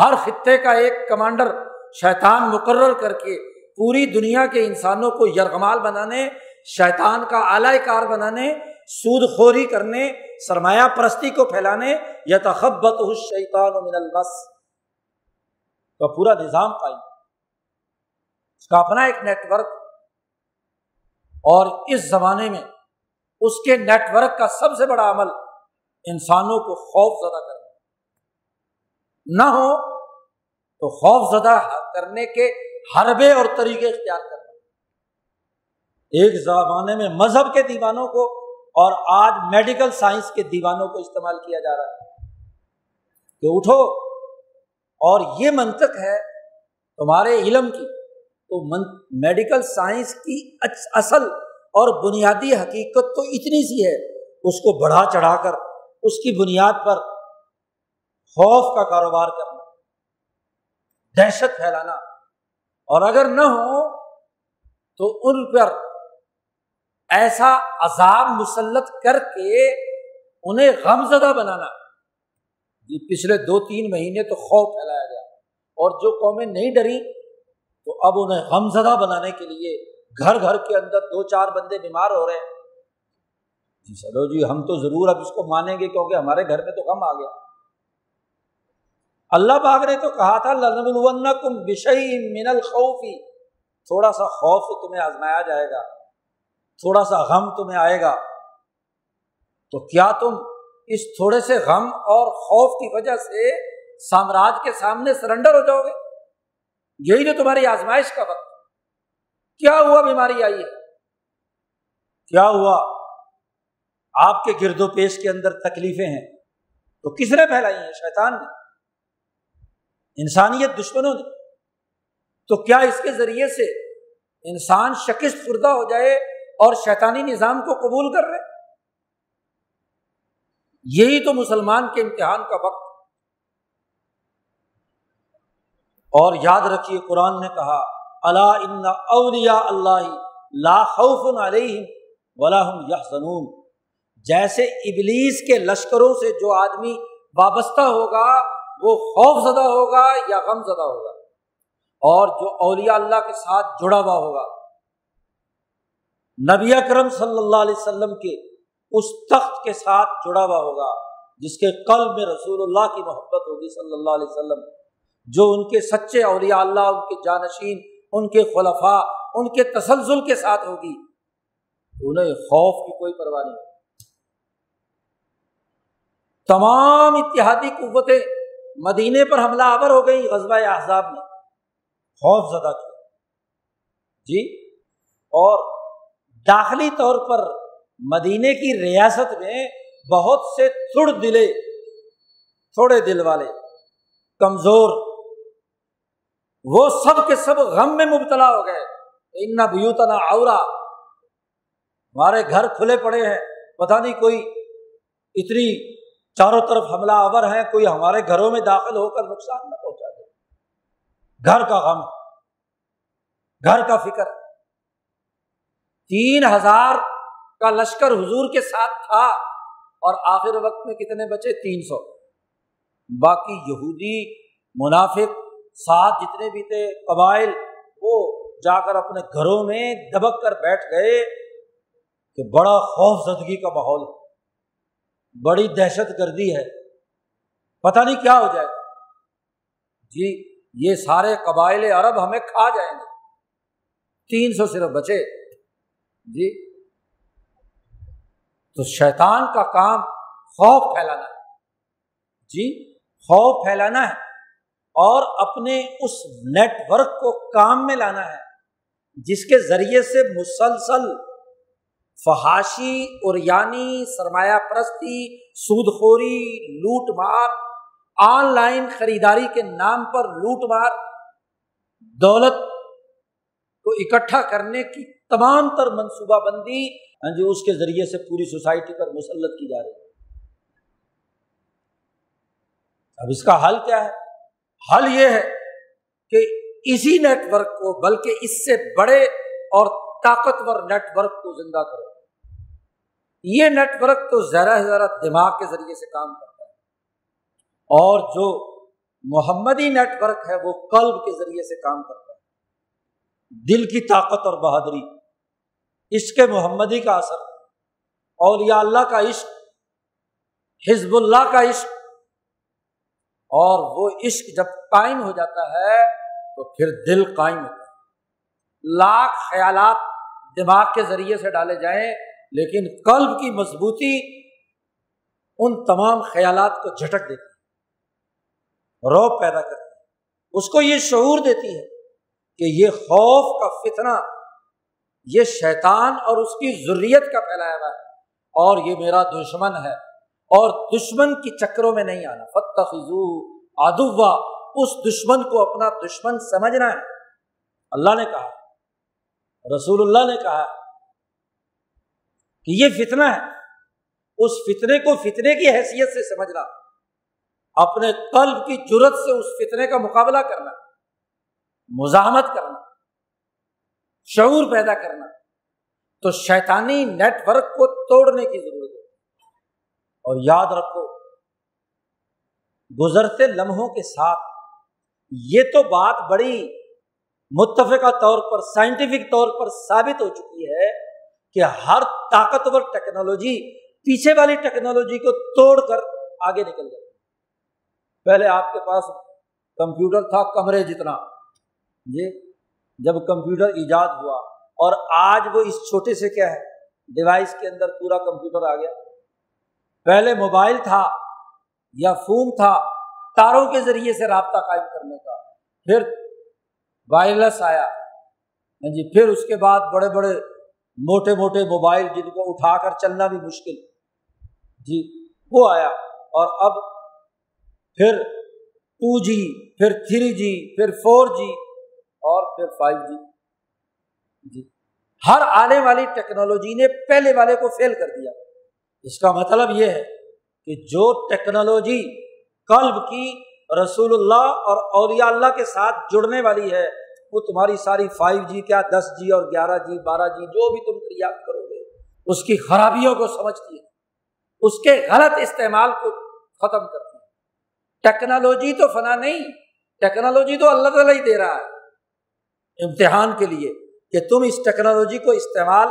[SPEAKER 1] ہر خطے کا ایک کمانڈر شیطان مقرر کر کے پوری دنیا کے انسانوں کو یرغمال بنانے، شیطان کا اعلی کار بنانے، سود خوری کرنے، سرمایہ پرستی کو پھیلانے یا تخبت شیطان و من البس کا پورا نظام قائم۔ اس کا اپنا ایک نیٹورک اور اس زمانے میں اس کے نیٹورک کا سب سے بڑا عمل انسانوں کو خوف زدہ کرنا نہ ہو تو خوف زدہ کرنے کے حربے اور طریقے اختیار کرنا ایک زمانے میں مذہب کے دیوانوں کو اور آج میڈیکل سائنس کے دیوانوں کو استعمال کیا جا رہا ہے۔ کہ اٹھو اور یہ منطق ہے تمہارے علم کی تو میڈیکل سائنس کی اصل اور بنیادی حقیقت تو اتنی سی ہے، اس کو بڑھا چڑھا کر، اس کی بنیاد پر خوف کا کاروبار کرنا، دہشت پھیلانا۔ اور اگر نہ ہو، تو ان پر ایسا عذاب مسلط کر کے انہیں غم زدہ بنانا۔ یہ پچھلے دو تین مہینے تو خوف پھیلایا گیا۔ اور جو قومیں نہیں ڈری تو اب انہیں غم زدہ بنانے کے لیے گھر گھر کے اندر دو چار بندے بیمار ہو رہے ہیں۔ جی چلو جی ہم تو ضرور اب اس کو مانیں گے کیونکہ ہمارے گھر میں تو غم آ گیا۔ اللہ باغ نے تو کہا تھا کم بشئی من الخوفی تھوڑا سا خوف تمہیں آزمایا جائے گا، تھوڑا سا غم تمہیں آئے گا۔ تو کیا تم اس تھوڑے سے غم اور خوف کی وجہ سے سامراج کے سامنے سرنڈر ہو جاؤ گے؟ یہی جو تمہاری آزمائش کا وقت کیا ہوا بیماری آئی ہے؟ کیا ہوا؟ آپ کے گرد و پیش کے اندر تکلیفیں ہیں۔ تو کس نے پھیلائی ہیں؟ شیطان نے۔ انسانیت دشمنوں نے۔ تو کیا اس کے ذریعے سے انسان شکست خوردہ ہو جائے اور شیطانی نظام کو قبول کر رہے یہی تو مسلمان کے امتحان کا وقت اور یاد رکھیے قرآن نے کہا اللہ ان اولیا اللہ لا خوف علیہم ولا هم يحزنون جیسے ابلیس کے لشکروں سے جو آدمی وابستہ ہوگا، وہ خوف زدہ ہوگا یا غم زدہ ہوگا؟ اور جو اولیاء اللہ کے ساتھ جڑا ہوا ہوگا، نبی اکرم صلی اللہ علیہ وسلم کے اس تخت کے ساتھ جڑا ہوا ہوگا، جس کے قلب میں رسول اللہ کی محبت ہوگی صلی اللہ علیہ وسلم۔ جو ان کے سچے اولیاء اللہ، ان کے جانشین، ان کے خلفاء، ان کے تسلسل کے ساتھ ہوگی۔ انہیں خوف کی کوئی پرواہ نہیں۔ تمام اتحادی قوتیں مدینے پر حملہ آور ہو گئی غزبۂ احزاب نے خوف زدہ کیا جی؟ اور داخلی طور پر مدینے کی ریاست میں بہت سے تھڑ دلے، تھوڑے دل والے، کمزور وہ سب کے سب غم میں مبتلا ہو گئے۔ ان بیوتنا اورا ہمارے گھر کھلے پڑے ہیں۔ پتہ نہیں کوئی اتنی چاروں طرف حملہ آور ہیں، کوئی ہمارے گھروں میں داخل ہو کر نقصان نہ پہنچا دے۔ گھر کا غم گھر کا فکر تین ہزار کا لشکر حضور کے ساتھ تھا اور آخر وقت میں کتنے بچے؟ تین سو۔ باقی یہودی، منافق ساتھ جتنے بھی تھے قبائل، وہ جا کر اپنے گھروں میں دبک کر بیٹھ گئے کہ بڑا خوف زدگی کا ماحول، بڑی دہشت گردی ہے۔ پتہ نہیں کیا ہو جائے۔ جی یہ سارے قبائل عرب ہمیں کھا جائیں گے۔ تین سو صرف بچے۔ جی تو شیطان کا کام خوف پھیلانا ہے۔ جی خوف پھیلانا ہے۔ اور اپنے اس نیٹ ورک کو کام میں لانا ہے، جس کے ذریعے سے مسلسل فحاشی اور یعنی سرمایہ پرستی سود خوری لوٹ مار آن لائن خریداری کے نام پر لوٹ مار دولت کو اکٹھا کرنے کی تمام تر منصوبہ بندی ہاں جی اس کے ذریعے سے پوری سوسائٹی پر مسلط کی جا رہی ہے۔ اب اس کا حل کیا ہے؟ حل یہ ہے کہ اسی نیٹ ورک کو بلکہ اس سے بڑے اور طاقتور نیٹ ورک کو زندہ کرو۔ یہ نیٹ ورک تو زیادہ سے زیادہ دماغ کے ذریعے سے کام کرتا ہے۔ اور جو محمدی نیٹ ورک ہے وہ قلب کے ذریعے سے کام کرتا ہے۔ دل کی طاقت اور بہادری عشق محمدی کا اثر، اولیاء اللہ کا عشق، حزب اللہ کا عشق اور وہ عشق جب قائم ہو جاتا ہے تو پھر دل قائم ہوتا ہے۔ لاکھ خیالات دماغ کے ذریعے سے ڈالے جائیں، لیکن قلب کی مضبوطی ان تمام خیالات کو جھٹک دیتی ہے۔ روب پیدا کرتی ہے۔ اس کو یہ شعور دیتی ہے کہ یہ خوف کا فتنہ، یہ شیطان اور اس کی ضروریت کا پھیلایا ہوا ہے اور یہ میرا دشمن ہے اور دشمن کی چکروں میں نہیں آنا۔ فتح ادوا اس دشمن کو اپنا دشمن سمجھنا ہے۔ اللہ نے کہا، رسول اللہ نے کہا کہ یہ فتنہ ہے۔ اس فتنے کو فتنے کی حیثیت سے سمجھنا۔ اپنے قلب کی جرت سے اس فتنے کا مقابلہ کرنا۔ مزاحمت کرنا۔ شعور پیدا کرنا۔ تو شیطانی نیٹ ورک کو توڑنے کی ضرورت ہے۔ اور یاد رکھو گزرتے لمحوں کے ساتھ۔ یہ تو بات بڑی متفقہ طور پر سائنٹیفک طور پر ثابت ہو چکی ہے کہ ہر طاقتور ٹیکنالوجی پیچھے والی ٹیکنالوجی کو توڑ کر آگے نکل جاتی پہلے آپ کے پاس کمپیوٹر تھا کمرے جتنا۔ جی جب کمپیوٹر ایجاد ہوا اور آج وہ اس چھوٹے سے کیا ہے، ڈیوائس کے اندر پورا کمپیوٹر آ گیا۔ پہلے موبائل تھا یا فون تھا تاروں کے ذریعے سے رابطہ قائم کرنے کا۔ پھر وائرلیس آیا۔ ہاں جی پھر اس کے بعد بڑے بڑے موٹے موٹے موبائل جن کو اٹھا کر چلنا بھی مشکل۔ جی وہ آیا۔ اور اب پھر ٹو جی پھر تھری جی پھر فور جی اور پھر فائیو جی جی ہر آنے والی ٹیکنالوجی نے پہلے والے کو فیل کر دیا۔ اس کا مطلب یہ ہے کہ جو ٹیکنالوجی قلب کی رسول اللہ اور اولیاء اللہ کے ساتھ جڑنے والی ہے، وہ تمہاری ساری فائیو جی کیا، دس جی اور گیارہ جی بارہ جی جو بھی تم یاد کرو گے، اس کی خرابیوں کو سمجھتی ہے۔ اس کے غلط استعمال کو ختم کرتی ہے۔ ٹیکنالوجی تو فنا نہیں، ٹیکنالوجی تو اللہ تعالیٰ ہی دے رہا ہے۔ امتحان کے لیے کہ تم اس ٹیکنالوجی کو استعمال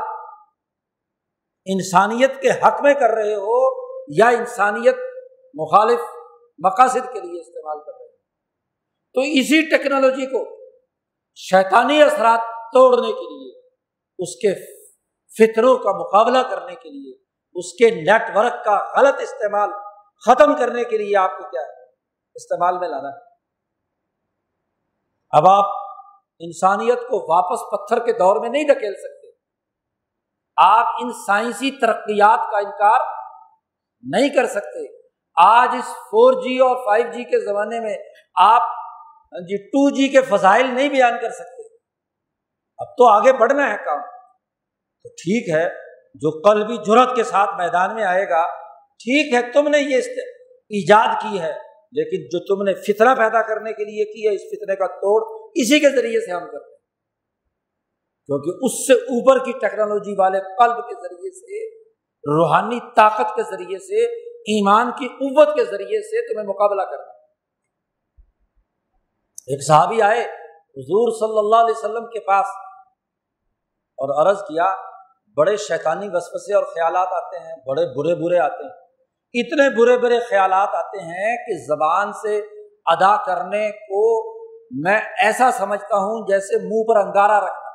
[SPEAKER 1] انسانیت کے حق میں کر رہے ہو یا انسانیت مخالف مقاصد کے لیے استعمال کر رہے ہیں۔ تو اسی ٹیکنالوجی کو شیطانی اثرات توڑنے کے لیے، اس کے فطروں کا مقابلہ کرنے کے لیے، اس کے نیٹ ورک کا غلط استعمال ختم کرنے کے لیے آپ کو کیا ہے استعمال میں لانا ہے؟ اب آپ انسانیت کو واپس پتھر کے دور میں نہیں ڈھکیل سکتے۔ آپ ان سائنسی ترقیات کا انکار نہیں کر سکتے۔ آج اس فور جی اور فائیو جی کے زمانے میں آپ جی ٹو جی کے فضائل نہیں بیان کر سکتے۔ اب تو آگے بڑھنا ہے کام۔ تو ٹھیک ہے، جو کل بھی جرت کے ساتھ میدان میں آئے گا، ٹھیک ہے، تم نے یہ ایجاد کی ہے، لیکن جو تم نے فطرہ پیدا کرنے کے لیے کی ہے، اس فطرے کا توڑ اسی کے ذریعے سے ہم کرتے ہیں۔ کیونکہ اس سے اوپر کی ٹیکنالوجی والے قلب کے ذریعے سے روحانی طاقت کے ذریعے سے، ایمان کی قوت کے ذریعے سے تمہیں مقابلہ کرنا۔ ایک صحابی آئے، حضور صلی اللہ علیہ وسلم کے پاس اور عرض کیا، بڑے شیطانی وسوسے اور خیالات آتے ہیں، بڑے برے برے آتے ہیں۔ اتنے برے برے خیالات آتے ہیں کہ زبان سے ادا کرنے کو میں ایسا سمجھتا ہوں جیسے منہ پر انگارا رکھنا۔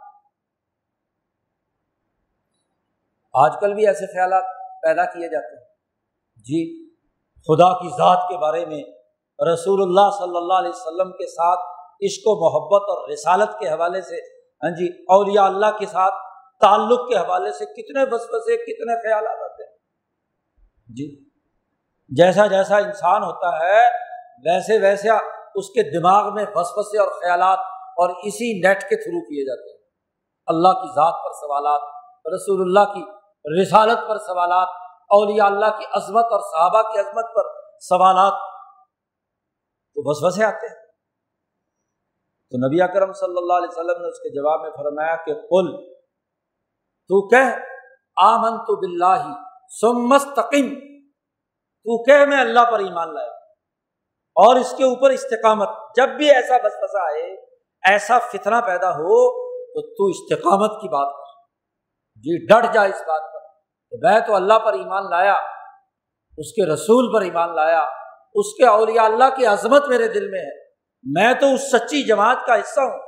[SPEAKER 1] آج کل بھی ایسے خیالات پیدا کیے جاتے ہیں۔ جی خدا کی ذات کے بارے میں رسول اللہ صلی اللہ علیہ وسلم کے ساتھ عشق و محبت اور رسالت کے حوالے سے ہاں جی اولیاء اللہ کے ساتھ تعلق کے حوالے سے کتنے بسپسے کتنے خیالات آتے ہیں۔ جی جیسا جیسا انسان ہوتا ہے، ویسے ویسا اس کے دماغ میں بسپسے اور خیالات اور اسی نیٹ کے تھرو کیے جاتے ہیں۔ اللہ کی ذات پر سوالات، رسول اللہ کی رسالت پر سوالات، اولیاء اللہ کی عظمت اور صحابہ کی عظمت پر سوالات۔ تو بس بسے آتے ہیں۔ تو نبی اکرم صلی اللہ علیہ وسلم نے اس کے جواب میں فرمایا کہ قل، تو کہ آمن تو بلّہ سمستقم تو کہ میں اللہ پر ایمان لایا۔ اور اس کے اوپر استقامت۔ جب بھی ایسا بس بسا آئے، ایسا فتنہ پیدا ہو، تو تو استقامت کی بات کر۔ جی ڈٹ جا اس بات میں تو اللہ پر ایمان لایا، اس کے رسول پر ایمان لایا، اس کے اولیاء اللہ کی عظمت میرے دل میں ہے۔ میں تو اس سچی جماعت کا حصہ ہوں۔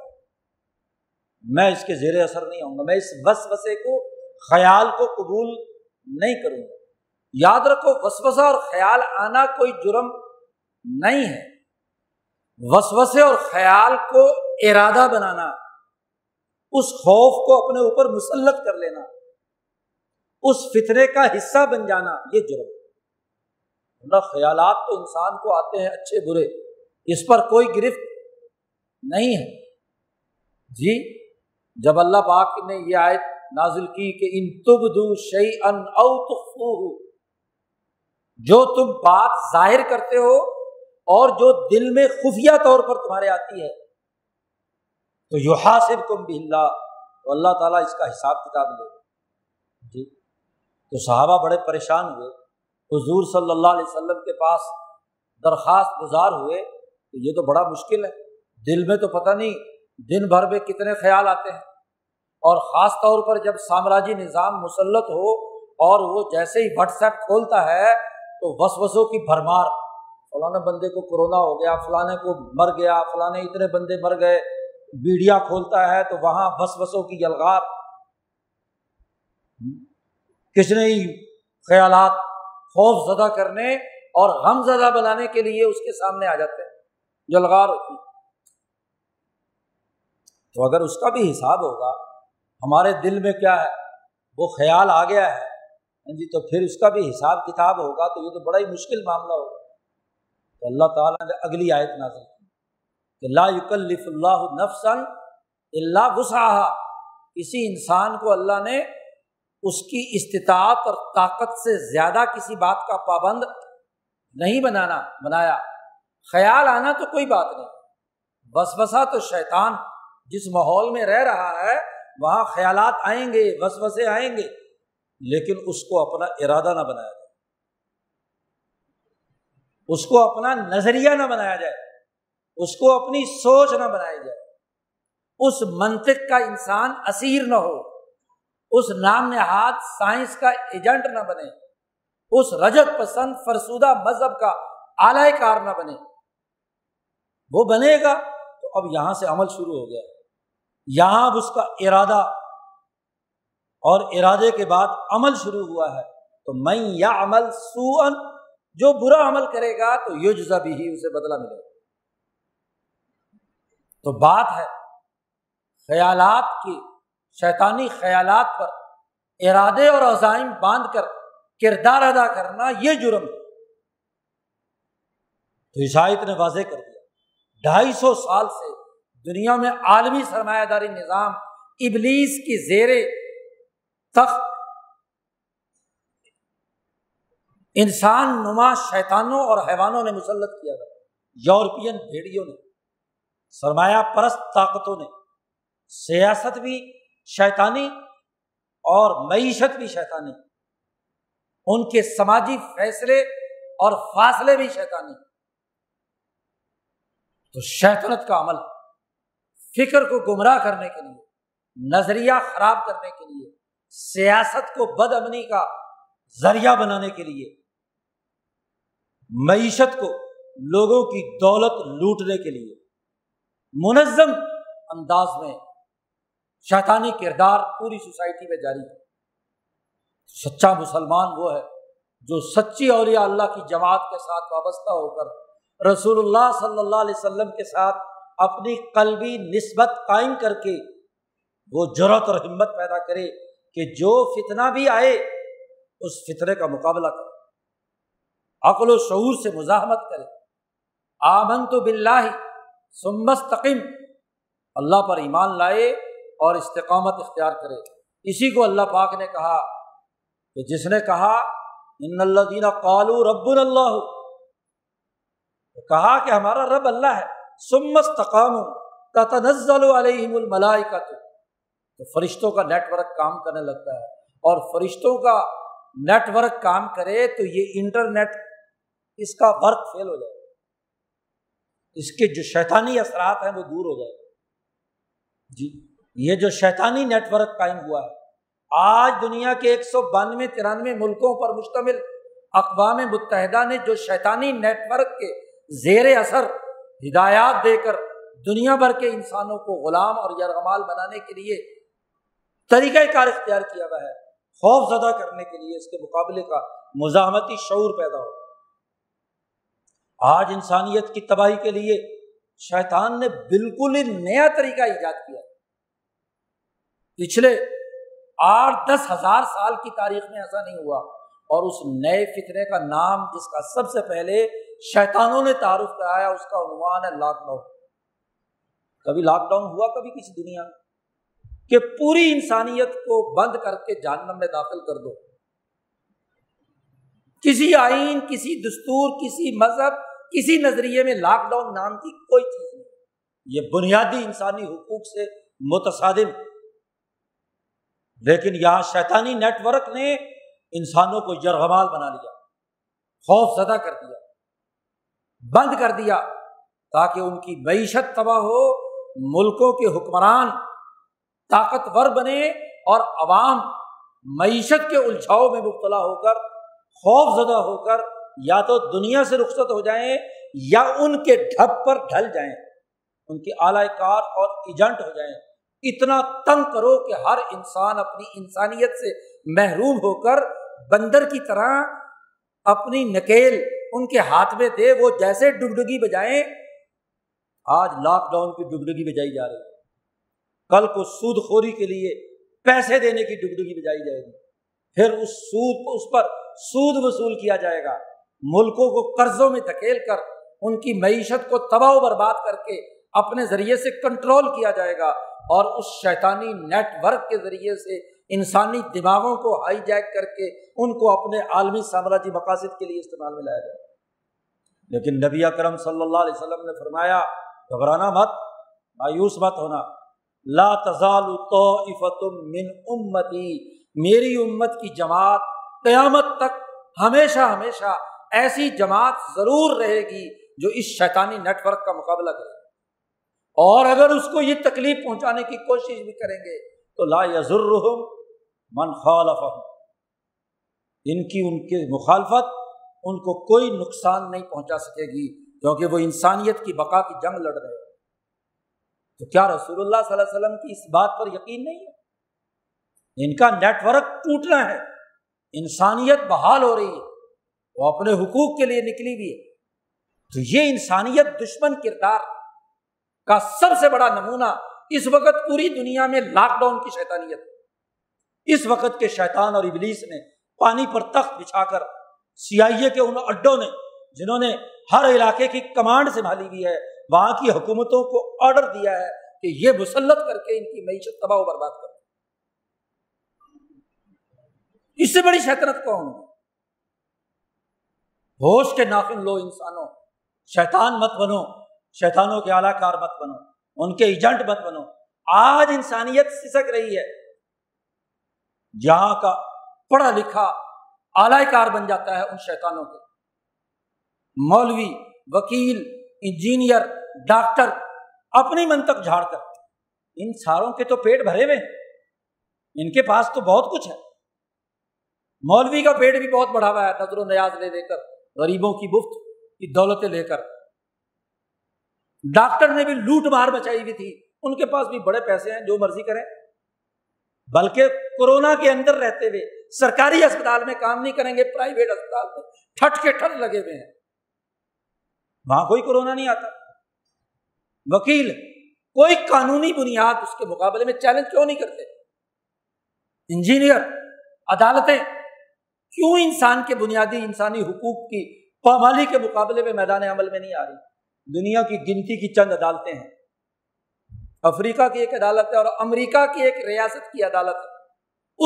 [SPEAKER 1] میں اس کے زیر اثر نہیں ہوں گا، میں اس بس بسے کو، خیال کو قبول نہیں کروں گا۔ یاد رکھو، وسوسہ اور خیال آنا کوئی جرم نہیں ہے۔ وسوسے اور خیال کو ارادہ بنانا، اس خوف کو اپنے اوپر مسلط کر لینا۔ اس فطرے کا حصہ بن جانا یہ جرم خیالات تو انسان کو آتے ہیں اچھے برے، اس پر کوئی گرفت نہیں ہے۔ جی جب اللہ پاک نے یہ آیت نازل کی کہ ان تبدو شعی ان او جو تم بات ظاہر کرتے ہو اور جو دل میں خفیہ طور پر تمہارے آتی ہے، تو یو حاصب کم بھی اللہ تو اللہ تعالیٰ اس کا حساب کتاب لے۔ جی۔ تو صحابہ بڑے پریشان ہوئے۔ حضور صلی اللہ علیہ وسلم کے پاس درخواست گزار ہوئے تو یہ تو بڑا مشکل ہے، دل میں تو پتہ نہیں دن بھر میں کتنے خیال آتے ہیں۔ اور خاص طور پر جب سامراجی نظام مسلط ہو اور وہ جیسے ہی واٹس ایپ کھولتا ہے تو وسوسوں کی بھرمار۔ فلاں بندے کو کورونا ہو گیا فلاں کو مر گیا فلاں اتنے بندے مر گئے بیڑیا کھولتا ہے تو وہاں بس بسوں کی یلغار۔ کتنے ہی خیالات خوف زدہ کرنے اور غم زدہ بنانے کے لیے اس کے سامنے آ جاتے ہیں یلغار ہوتی تو اگر اس کا بھی حساب ہوگا، ہمارے دل میں کیا ہے؟ وہ خیال آ گیا ہے۔ ہاں جی تو پھر اس کا بھی حساب کتاب ہوگا تو یہ تو بڑا ہی مشکل معاملہ ہوگا۔ تو اللہ تعالیٰ نے اگلی آیت نازل کہ لا یکلف اللہ نفسن اللہ وسا کسی انسان کو اللہ نے اس کی استطاعت اور طاقت سے زیادہ کسی بات کا پابند نہیں بنانا، بنایا۔ خیال آنا تو کوئی بات نہیں۔ بس بسا تو شیطان جس ماحول میں رہ رہا ہے، وہاں خیالات آئیں گے بس بسے آئیں گے، لیکن اس کو اپنا ارادہ نہ بنایا جائے۔ اس کو اپنا نظریہ نہ بنایا جائے۔ اس کو اپنی سوچ نہ بنائی جائے۔ اس منطق کا انسان اسیر نہ ہو۔ اس نام نہاد سائنس کا ایجنٹ نہ بنے، اس رجت پسند فرسودہ مذہب کا اعلی کار نہ بنے۔ وہ بنے گا تو اب یہاں سے عمل شروع ہو گیا۔ یہاں اب اس کا ارادہ اور ارادے کے بعد عمل شروع ہوا ہے۔ تو میں یا عمل سو جو برا عمل کرے گا تو یو جزا بھی ہی اسے بدلا ملے گا۔ تو بات ہے، خیالات کی شیطانی خیالات پر ارادے اور عزائم باندھ کر کردار ادا کرنا یہ جرم ہے۔ تو عیسائیت نے واضح کر دیا۔ ڈھائی سو سال سے دنیا میں عالمی سرمایہ داری نظام ابلیس کی زیر تخت انسان نما شیطانوں اور حیوانوں نے مسلط کیا تھا۔ یورپین بھیڑیوں نے، سرمایہ پرست طاقتوں نے، سیاست بھی شیطانی اور معیشت بھی شیطانی، ان کے سماجی فیصلے اور فاصلے بھی شیطانی۔ تو شیطنت کا عمل فکر کو گمراہ کرنے کے لیے، نظریہ خراب کرنے کے لیے، سیاست کو بد امنی کا ذریعہ بنانے کے لیے، معیشت کو لوگوں کی دولت لوٹنے کے لیے، منظم انداز میں شیطانی کردار پوری سوسائٹی میں جاری ہے۔ سچا مسلمان وہ ہے جو سچی اولیاء اللہ کی جماعت کے ساتھ وابستہ ہو کر رسول اللہ صلی اللہ علیہ وسلم کے ساتھ اپنی قلبی نسبت قائم کر کے وہ جرت اور ہمت پیدا کرے کہ جو فتنہ بھی آئے اس فطرے کا مقابلہ کرے۔ عقل و شعور سے مزاحمت کرے۔ آمن تو بلّہ سمستقم اللہ پر ایمان لائے اور استقامت اختیار کرے۔ اسی کو اللہ پاک نے کہا کہ جس نے کہا، ان اللہ دینا قالو رب اللہ کہا کہ ہمارا رب اللہ ہے۔ سمستقام تنزل علیہم الملائکہ تو فرشتوں کا نیٹ ورک کام کرنے لگتا ہے۔ اور فرشتوں کا نیٹ ورک کام کرے تو یہ انٹرنیٹ اس کا ورک فیل ہو جائے۔ اس کے جو شیطانی اثرات ہیں وہ دور ہو جائے۔ جی۔ یہ جو شیطانی نیٹ ورک قائم ہوا ہے، آج دنیا کے ایک سو بانوے، ترانوے ملکوں پر مشتمل اقوام متحدہ نے جو شیطانی نیٹ ورک کے زیر اثر ہدایات دے کر دنیا بھر کے انسانوں کو غلام اور یرغمال بنانے کے لیے طریقہ کار اختیار کیا ہوا ہے، خوف زدہ کرنے کے لیے اس کے مقابلے کا مزاحمتی شعور پیدا ہو آج انسانیت کی تباہی کے لیے شیطان نے بالکل ہی نیا طریقہ ایجاد کیا۔ پچھلے آٹھ دس ہزار سال کی تاریخ میں ایسا نہیں ہوا۔ اور اس نئے فطرے کا نام، جس کا سب سے پہلے شیطانوں نے تعارف کرایا، اس کا عنوان ہے لاک ڈاؤن۔ کبھی لاک ڈاؤن ہوا، کبھی کسی دنیا میں کہ پوری انسانیت کو بند کر کے جہنم میں داخل کر دو۔ کسی آئین، کسی دستور، کسی مذہب، کسی نظریے میں لاک ڈاؤن نام کی کوئی چیز نہیں۔ یہ بنیادی انسانی حقوق سے متصادم لیکن یہاں شیطانی نیٹ ورک نے انسانوں کو یرغمال بنا لیا، خوف زدہ کر دیا، بند کر دیا تاکہ ان کی معیشت تباہ ہو، ملکوں کے حکمران طاقتور بنے اور عوام معیشت کے الجھاؤ میں مبتلا ہو کر، خوف زدہ ہو کر یا تو دنیا سے رخصت ہو جائیں یا ان کے ڈھب پر ڈھل جائیں، ان کے اعلی کار اور ایجنٹ ہو جائیں۔ اتنا تنگ کرو کہ ہر انسان اپنی انسانیت سے محروم ہو کر بندر کی طرح اپنی نکیل ان کے ہاتھ میں دے، وہ جیسے ڈگڈگی بجائیں۔ آج لاک ڈاؤن کی ڈگڈگی بجائی جا رہی ہے۔ کل کو سود خوری کے لیے پیسے دینے کی ڈگڈگی بجائی جائے گی۔ پھر اس سود اس پر سود وصول کیا جائے گا۔ ملکوں کو قرضوں میں دھکیل کر، ان کی معیشت کو تباہ و برباد کر کے اپنے ذریعے سے کنٹرول کیا جائے گا اور اس شیطانی نیٹ ورک کے ذریعے سے انسانی دماغوں کو ہائی جیک کر کے ان کو اپنے عالمی سامراجی مقاصد کے لیے استعمال میں لایا جائے۔ لیکن نبی اکرم صلی اللہ علیہ وسلم نے فرمایا، گھبرانا مت، مایوس مت ہونا۔ لا تزال من امتی، میری امت کی جماعت قیامت تک ہمیشہ ہمیشہ ایسی جماعت ضرور رہے گی جو اس شیطانی نیٹ ورک کا مقابلہ کرے۔ گی اور اگر اس کو یہ تکلیف پہنچانے کی کوشش بھی کریں گے، تو لا یزر من خالف ان کی ان کی مخالفت ان کو کوئی نقصان نہیں پہنچا سکے گی، کیونکہ وہ انسانیت کی بقا کی جنگ لڑ رہے ہیں۔ تو کیا رسول اللہ صلی اللہ علیہ وسلم کی اس بات پر یقین نہیں ہے؟ ان کا نیٹ ورک ٹوٹنا ہے، انسانیت بحال ہو رہی ہے، وہ اپنے حقوق کے لیے نکلی ہوئی ہے۔ تو یہ انسانیت دشمن کردار کا سب سے بڑا نمونہ اس وقت پوری دنیا میں لاک ڈاؤن کی شیطانیت اس وقت کے شیطان اور ابلیس نے پانی پر تخت بچھا کر سیائی کے ان اڈوں نے، جنہوں نے ہر علاقے کی کمانڈ سنبھالی ہوئی ہے، وہاں کی حکومتوں کو آرڈر دیا ہے کہ یہ مسلط کر کے ان کی معیشت تباہ و برباد کر اس سے بڑی شیطنت کون ہوش کے ناخن لو انسانوں، شیطان مت بنو۔ شیطانوں کے اعلی کار مت بنو، ان کے ایجنٹ مت بنو۔ آج انسانیت سسک رہی ہے۔ جہاں کا پڑھا لکھا اعلی کار بن جاتا ہے ان شیطانوں کے۔ مولوی، وکیل، انجینئر، ڈاکٹر اپنی من تک جھاڑ کر۔ ان ساروں کے تو پیٹ بھرے ہوئے ان کے پاس تو بہت کچھ ہے۔ مولوی کا پیٹ بھی بہت بڑھا ہوا ہے، نظر و نیاز لے لے کر، غریبوں کی مفت کی دولتیں لے کر۔ ڈاکٹر نے بھی لوٹ مار بچائی ہوئی تھی۔ ان کے پاس بھی بڑے پیسے ہیں، جو مرضی کریں۔ بلکہ کورونا کے اندر رہتے ہوئے سرکاری اسپتال میں کام نہیں کریں گے، پرائیویٹ اسپتال میں ٹھٹ کے ٹھٹ لگے ہوئے ہیں۔ وہاں کوئی کورونا نہیں آتا۔ وکیل، کوئی قانونی بنیاد اس کے مقابلے میں چیلنج کیوں نہیں کرتے؟ انجینئر، عدالتیں، کیوں انسان کے بنیادی انسانی حقوق کی پامالی کے مقابلے میں میدان عمل میں نہیں آ رہی؟ دنیا کی گنتی کی چند عدالتیں ہیں۔ افریقہ کی ایک عدالت ہے اور امریکہ کی ایک ریاست کی عدالت ہے۔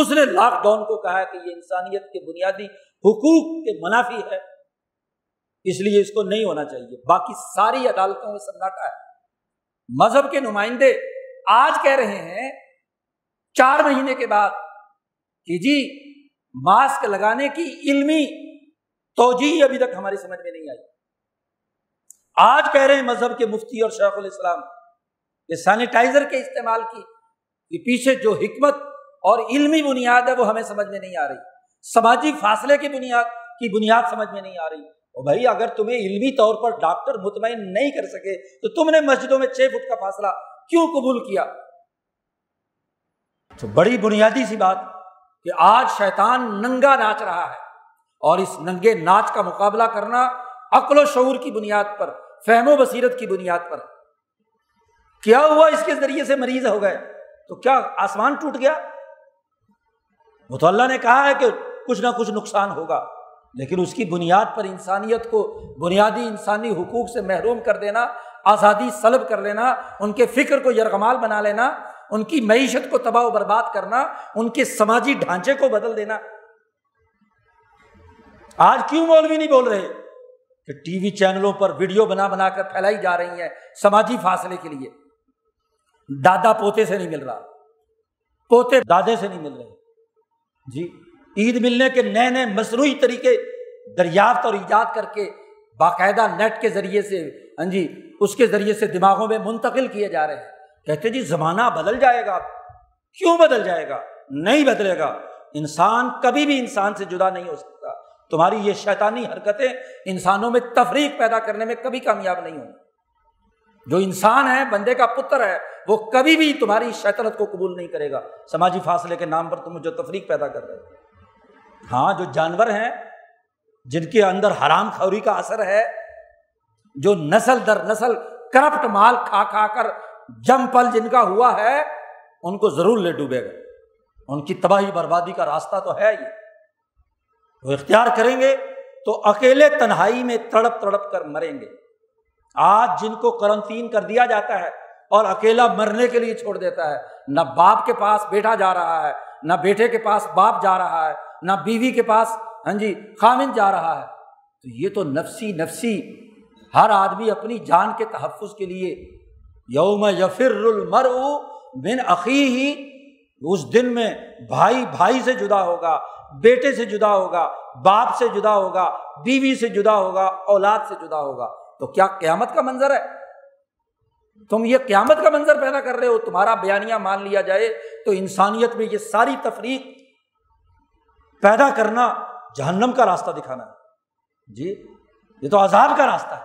[SPEAKER 1] اس نے لاک ڈاؤن کو کہا کہ یہ انسانیت کے بنیادی حقوق کے منافی ہے۔ اس لیے اس کو نہیں ہونا چاہیے۔ باقی ساری عدالتوں میں سناٹا ہے مذہب کے نمائندے آج کہہ رہے ہیں، چار مہینے کے بعد کہ جی ماسک لگانے کی علمی توجہ ابھی تک ہماری سمجھ میں نہیں آئی۔ آج کہہ رہے ہیں مذہب کے مفتی اور شیخ الاسلام، یہ سینیٹائزر کے استعمال کی۔ یہ پیچھے جو حکمت اور علمی بنیاد ہے وہ ہمیں سمجھ میں نہیں آ رہی۔ سماجی فاصلے کی بنیاد کی بنیاد سمجھ میں نہیں آ رہی۔ اور بھائی، اگر تمہیں علمی طور پر ڈاکٹر مطمئن نہیں کر سکے، تو تم نے مسجدوں میں چھ فٹ کا فاصلہ کیوں قبول کیا؟ تو بڑی بنیادی سی بات کہ آج شیطان ننگا ناچ رہا ہے۔ اور اس ننگے ناچ کا مقابلہ کرنا عقل و شعور کی بنیاد پر فہم و بصیرت کی بنیاد پر۔ کیا ہوا اس کے ذریعے سے مریض ہو گئے؟ تو کیا آسمان ٹوٹ گیا؟ وہ تو اللہ نے کہا ہے کہ کچھ نہ کچھ نقصان ہوگا، لیکن اس کی بنیاد پر انسانیت کو بنیادی انسانی حقوق سے محروم کر دینا، آزادی سلب کر لینا، ان کے فکر کو یرغمال بنا لینا، ان کی معیشت کو تباہ و برباد کرنا، ان کے سماجی ڈھانچے کو بدل دینا۔ آج کیوں مولوی نہیں بول رہے؟ کہ ٹی وی چینلوں پر ویڈیو بنا بنا کر پھیلائی جا رہی ہیں سماجی فاصلے کے لیے۔ دادا پوتے سے نہیں مل رہا۔ پوتے دادے سے نہیں مل رہے۔ جی عید ملنے کے نئے نئے مصنوعی طریقے دریافت اور ایجاد کر کے باقاعدہ نیٹ کے ذریعے سے ہاں جی اس کے ذریعے سے دماغوں میں منتقل کیے جا رہے ہیں۔ کہتے جی زمانہ بدل جائے گا۔ کیوں بدل جائے گا؟ نہیں بدلے گا۔ انسان کبھی بھی انسان سے جدا نہیں ہو سکتا۔ تمہاری یہ شیطانی حرکتیں انسانوں میں تفریق پیدا کرنے میں کبھی کامیاب نہیں ہوں۔ جو انسان ہے، بندے کا پتر ہے، وہ کبھی بھی تمہاری شیطنت کو قبول نہیں کرے گا۔ سماجی فاصلے کے نام پر تم جو تفریق پیدا کر رہے ہو۔ ہاں جو جانور ہیں، جن کے اندر حرام خوری کا اثر ہے، جو نسل در نسل کرپٹ مال کھا کھا کر جم پل جن کا ہوا ہے، ان کو ضرور لے ڈوبے گا۔ ان کی تباہی بربادی کا راستہ تو ہے ہی۔ وہ اختیار کریں گے تو اکیلے تنہائی میں تڑپ تڑپ کر مریں گے۔ آج جن کو کرنتین کر دیا جاتا ہے اور اکیلا مرنے کے لیے چھوڑ دیتا ہے، نہ باپ کے پاس بیٹا جا رہا ہے، نہ بیٹے کے پاس باپ جا رہا ہے، نہ بیوی کے پاس ہاں جی خامن جا رہا ہے۔ تو یہ تو نفسی نفسی ہر آدمی اپنی جان کے تحفظ کے لیے یوم یفر المر بن عقی ہی اس دن میں بھائی بھائی سے جدا ہوگا۔ بیٹے سے جدا ہوگا، باپ سے جدا ہوگا، بیوی سے جدا ہوگا، اولاد سے جدا ہوگا۔ تو کیا قیامت کا منظر ہے؟ تم یہ قیامت کا منظر پیدا کر رہے ہو، تمہارا بیانیہ مان لیا جائے تو انسانیت میں یہ ساری تفریق پیدا کرنا جہنم کا راستہ دکھانا ہے۔ جی یہ تو عذاب کا راستہ ہے۔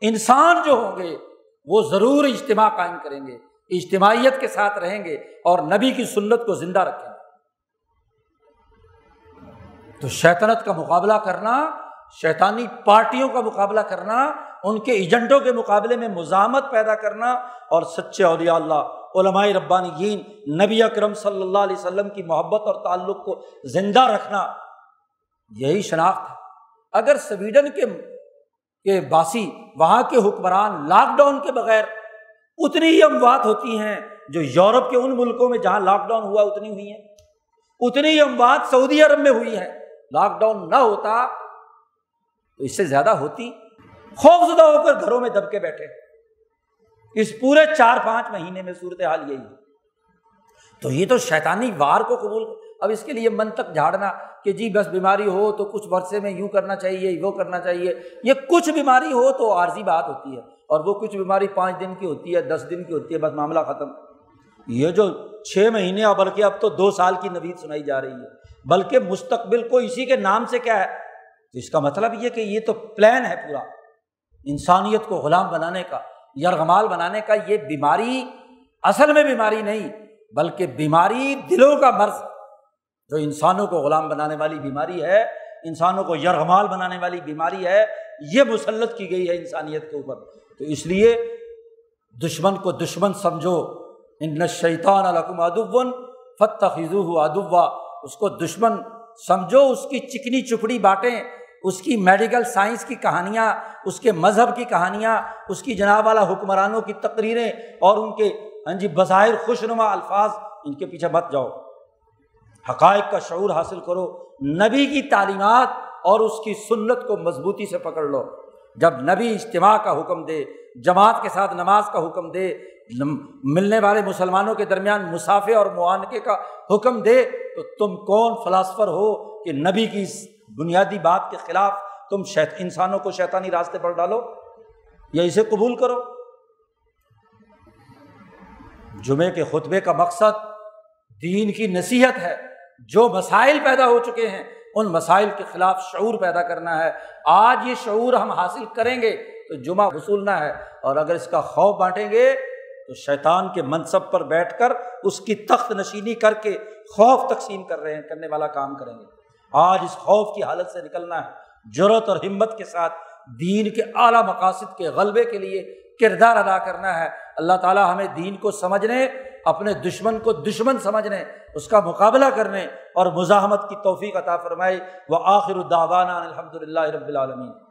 [SPEAKER 1] انسان جو ہوں گے، وہ ضرور اجتماع قائم کریں گے، اجتماعیت کے ساتھ رہیں گے اور نبی کی سنت کو زندہ رکھیں گے۔ تو شیطنت کا مقابلہ کرنا، شیطانی پارٹیوں کا مقابلہ کرنا، ان کے ایجنٹوں کے مقابلے میں مزاحمت پیدا کرنا اور سچے اولیاء اللہ، علماء ربانی نبی اکرم صلی اللہ علیہ وسلم کی محبت اور تعلق کو زندہ رکھنا۔ یہی شناخت ہے۔ اگر سویڈن کے کے باسی، وہاں کے حکمران لاک ڈاؤن کے بغیر اتنی ہی اموات ہوتی ہیں جو یورپ کے ان ملکوں میں جہاں لاک ڈاؤن ہوا اتنی ہوئی ہیں۔ اتنی ہی اموات سعودی عرب میں ہوئی ہیں۔ لاک ڈاؤن نہ ہوتا تو اس سے زیادہ ہوتی۔ خوف زدہ ہو کر گھروں میں دب کے بیٹھے۔ اس پورے چار پانچ مہینے میں صورت حال یہی تو یہ تو شیطانی وار کو قبول اب اس کے لیے من تک جھاڑنا کہ جی بس بیماری ہو تو کچھ برسے میں یوں کرنا چاہیے، وہ کرنا چاہیے۔ یہ کچھ بیماری ہو تو عارضی بات ہوتی ہے اور وہ کچھ بیماری پانچ دن کی ہوتی ہے، دس دن کی ہوتی ہے، بس معاملہ ختم۔ یہ جو چھ مہینے اور بلکہ اب تو دو سال کی نوید سنائی جا رہی ہے۔ بلکہ مستقبل کو اسی کے نام سے کیا ہے؟ تو اس کا مطلب یہ کہ یہ تو پلان ہے پورا۔ انسانیت کو غلام بنانے کا، یرغمال بنانے کا یہ بیماری اصل میں بیماری نہیں، بلکہ بیماری دلوں کا مرض۔ جو انسانوں کو غلام بنانے والی بیماری ہے، انسانوں کو یرغمال بنانے والی بیماری ہے، یہ مسلط کی گئی ہے انسانیت کے اوپر۔ تو اس لیے دشمن کو دشمن سمجھو۔ ان شیطان الحکم ادب فتح ادبا اس کو دشمن سمجھو، اس کی چکنی چپڑی بانٹیں اس کی میڈیکل سائنس کی کہانیاں، اس کے مذہب کی کہانیاں، اس کی جناب والا حکمرانوں کی تقریریں اور ان کے ہاں جی بظاہر خوش نما الفاظ، ان کے پیچھے مت جاؤ۔ حقائق کا شعور حاصل کرو، نبی کی تعلیمات اور اس کی سنت کو مضبوطی سے پکڑ لو۔ جب نبی اجتماع کا حکم دے، جماعت کے ساتھ نماز کا حکم دے ملنے والے مسلمانوں کے درمیان مسافے اور معانقے کا حکم دے تو تم کون فلاسفر ہو کہ نبی کی بنیادی بات کے خلاف تم شیط انسانوں کو شیطانی راستے پر ڈالو یا اسے قبول کرو؟ جمعے کے خطبے کا مقصد دین کی نصیحت ہے۔ جو مسائل پیدا ہو چکے ہیں، ان مسائل کے خلاف شعور پیدا کرنا ہے۔ آج یہ شعور ہم حاصل کریں گے تو جمعہ وصولنا ہے اور اگر اس کا خوف بانٹیں گے تو شیطان کے منصب پر بیٹھ کر اس کی تخت نشینی کر کے خوف تقسیم کر رہے ہیں، کرنے والا کام کریں گے۔ آج اس خوف کی حالت سے نکلنا ہے۔ ضرورت اور ہمت کے ساتھ دین کے اعلیٰ مقاصد کے غلبے کے لیے کردار ادا کرنا ہے۔ اللہ تعالیٰ ہمیں دین کو سمجھنے، اپنے دشمن کو دشمن سمجھنے، اس کا مقابلہ کرنے اور مزاحمت کی توفیق عطا فرمائی۔ وہ آخر الدعوانا الحمد للہ رب العالمین۔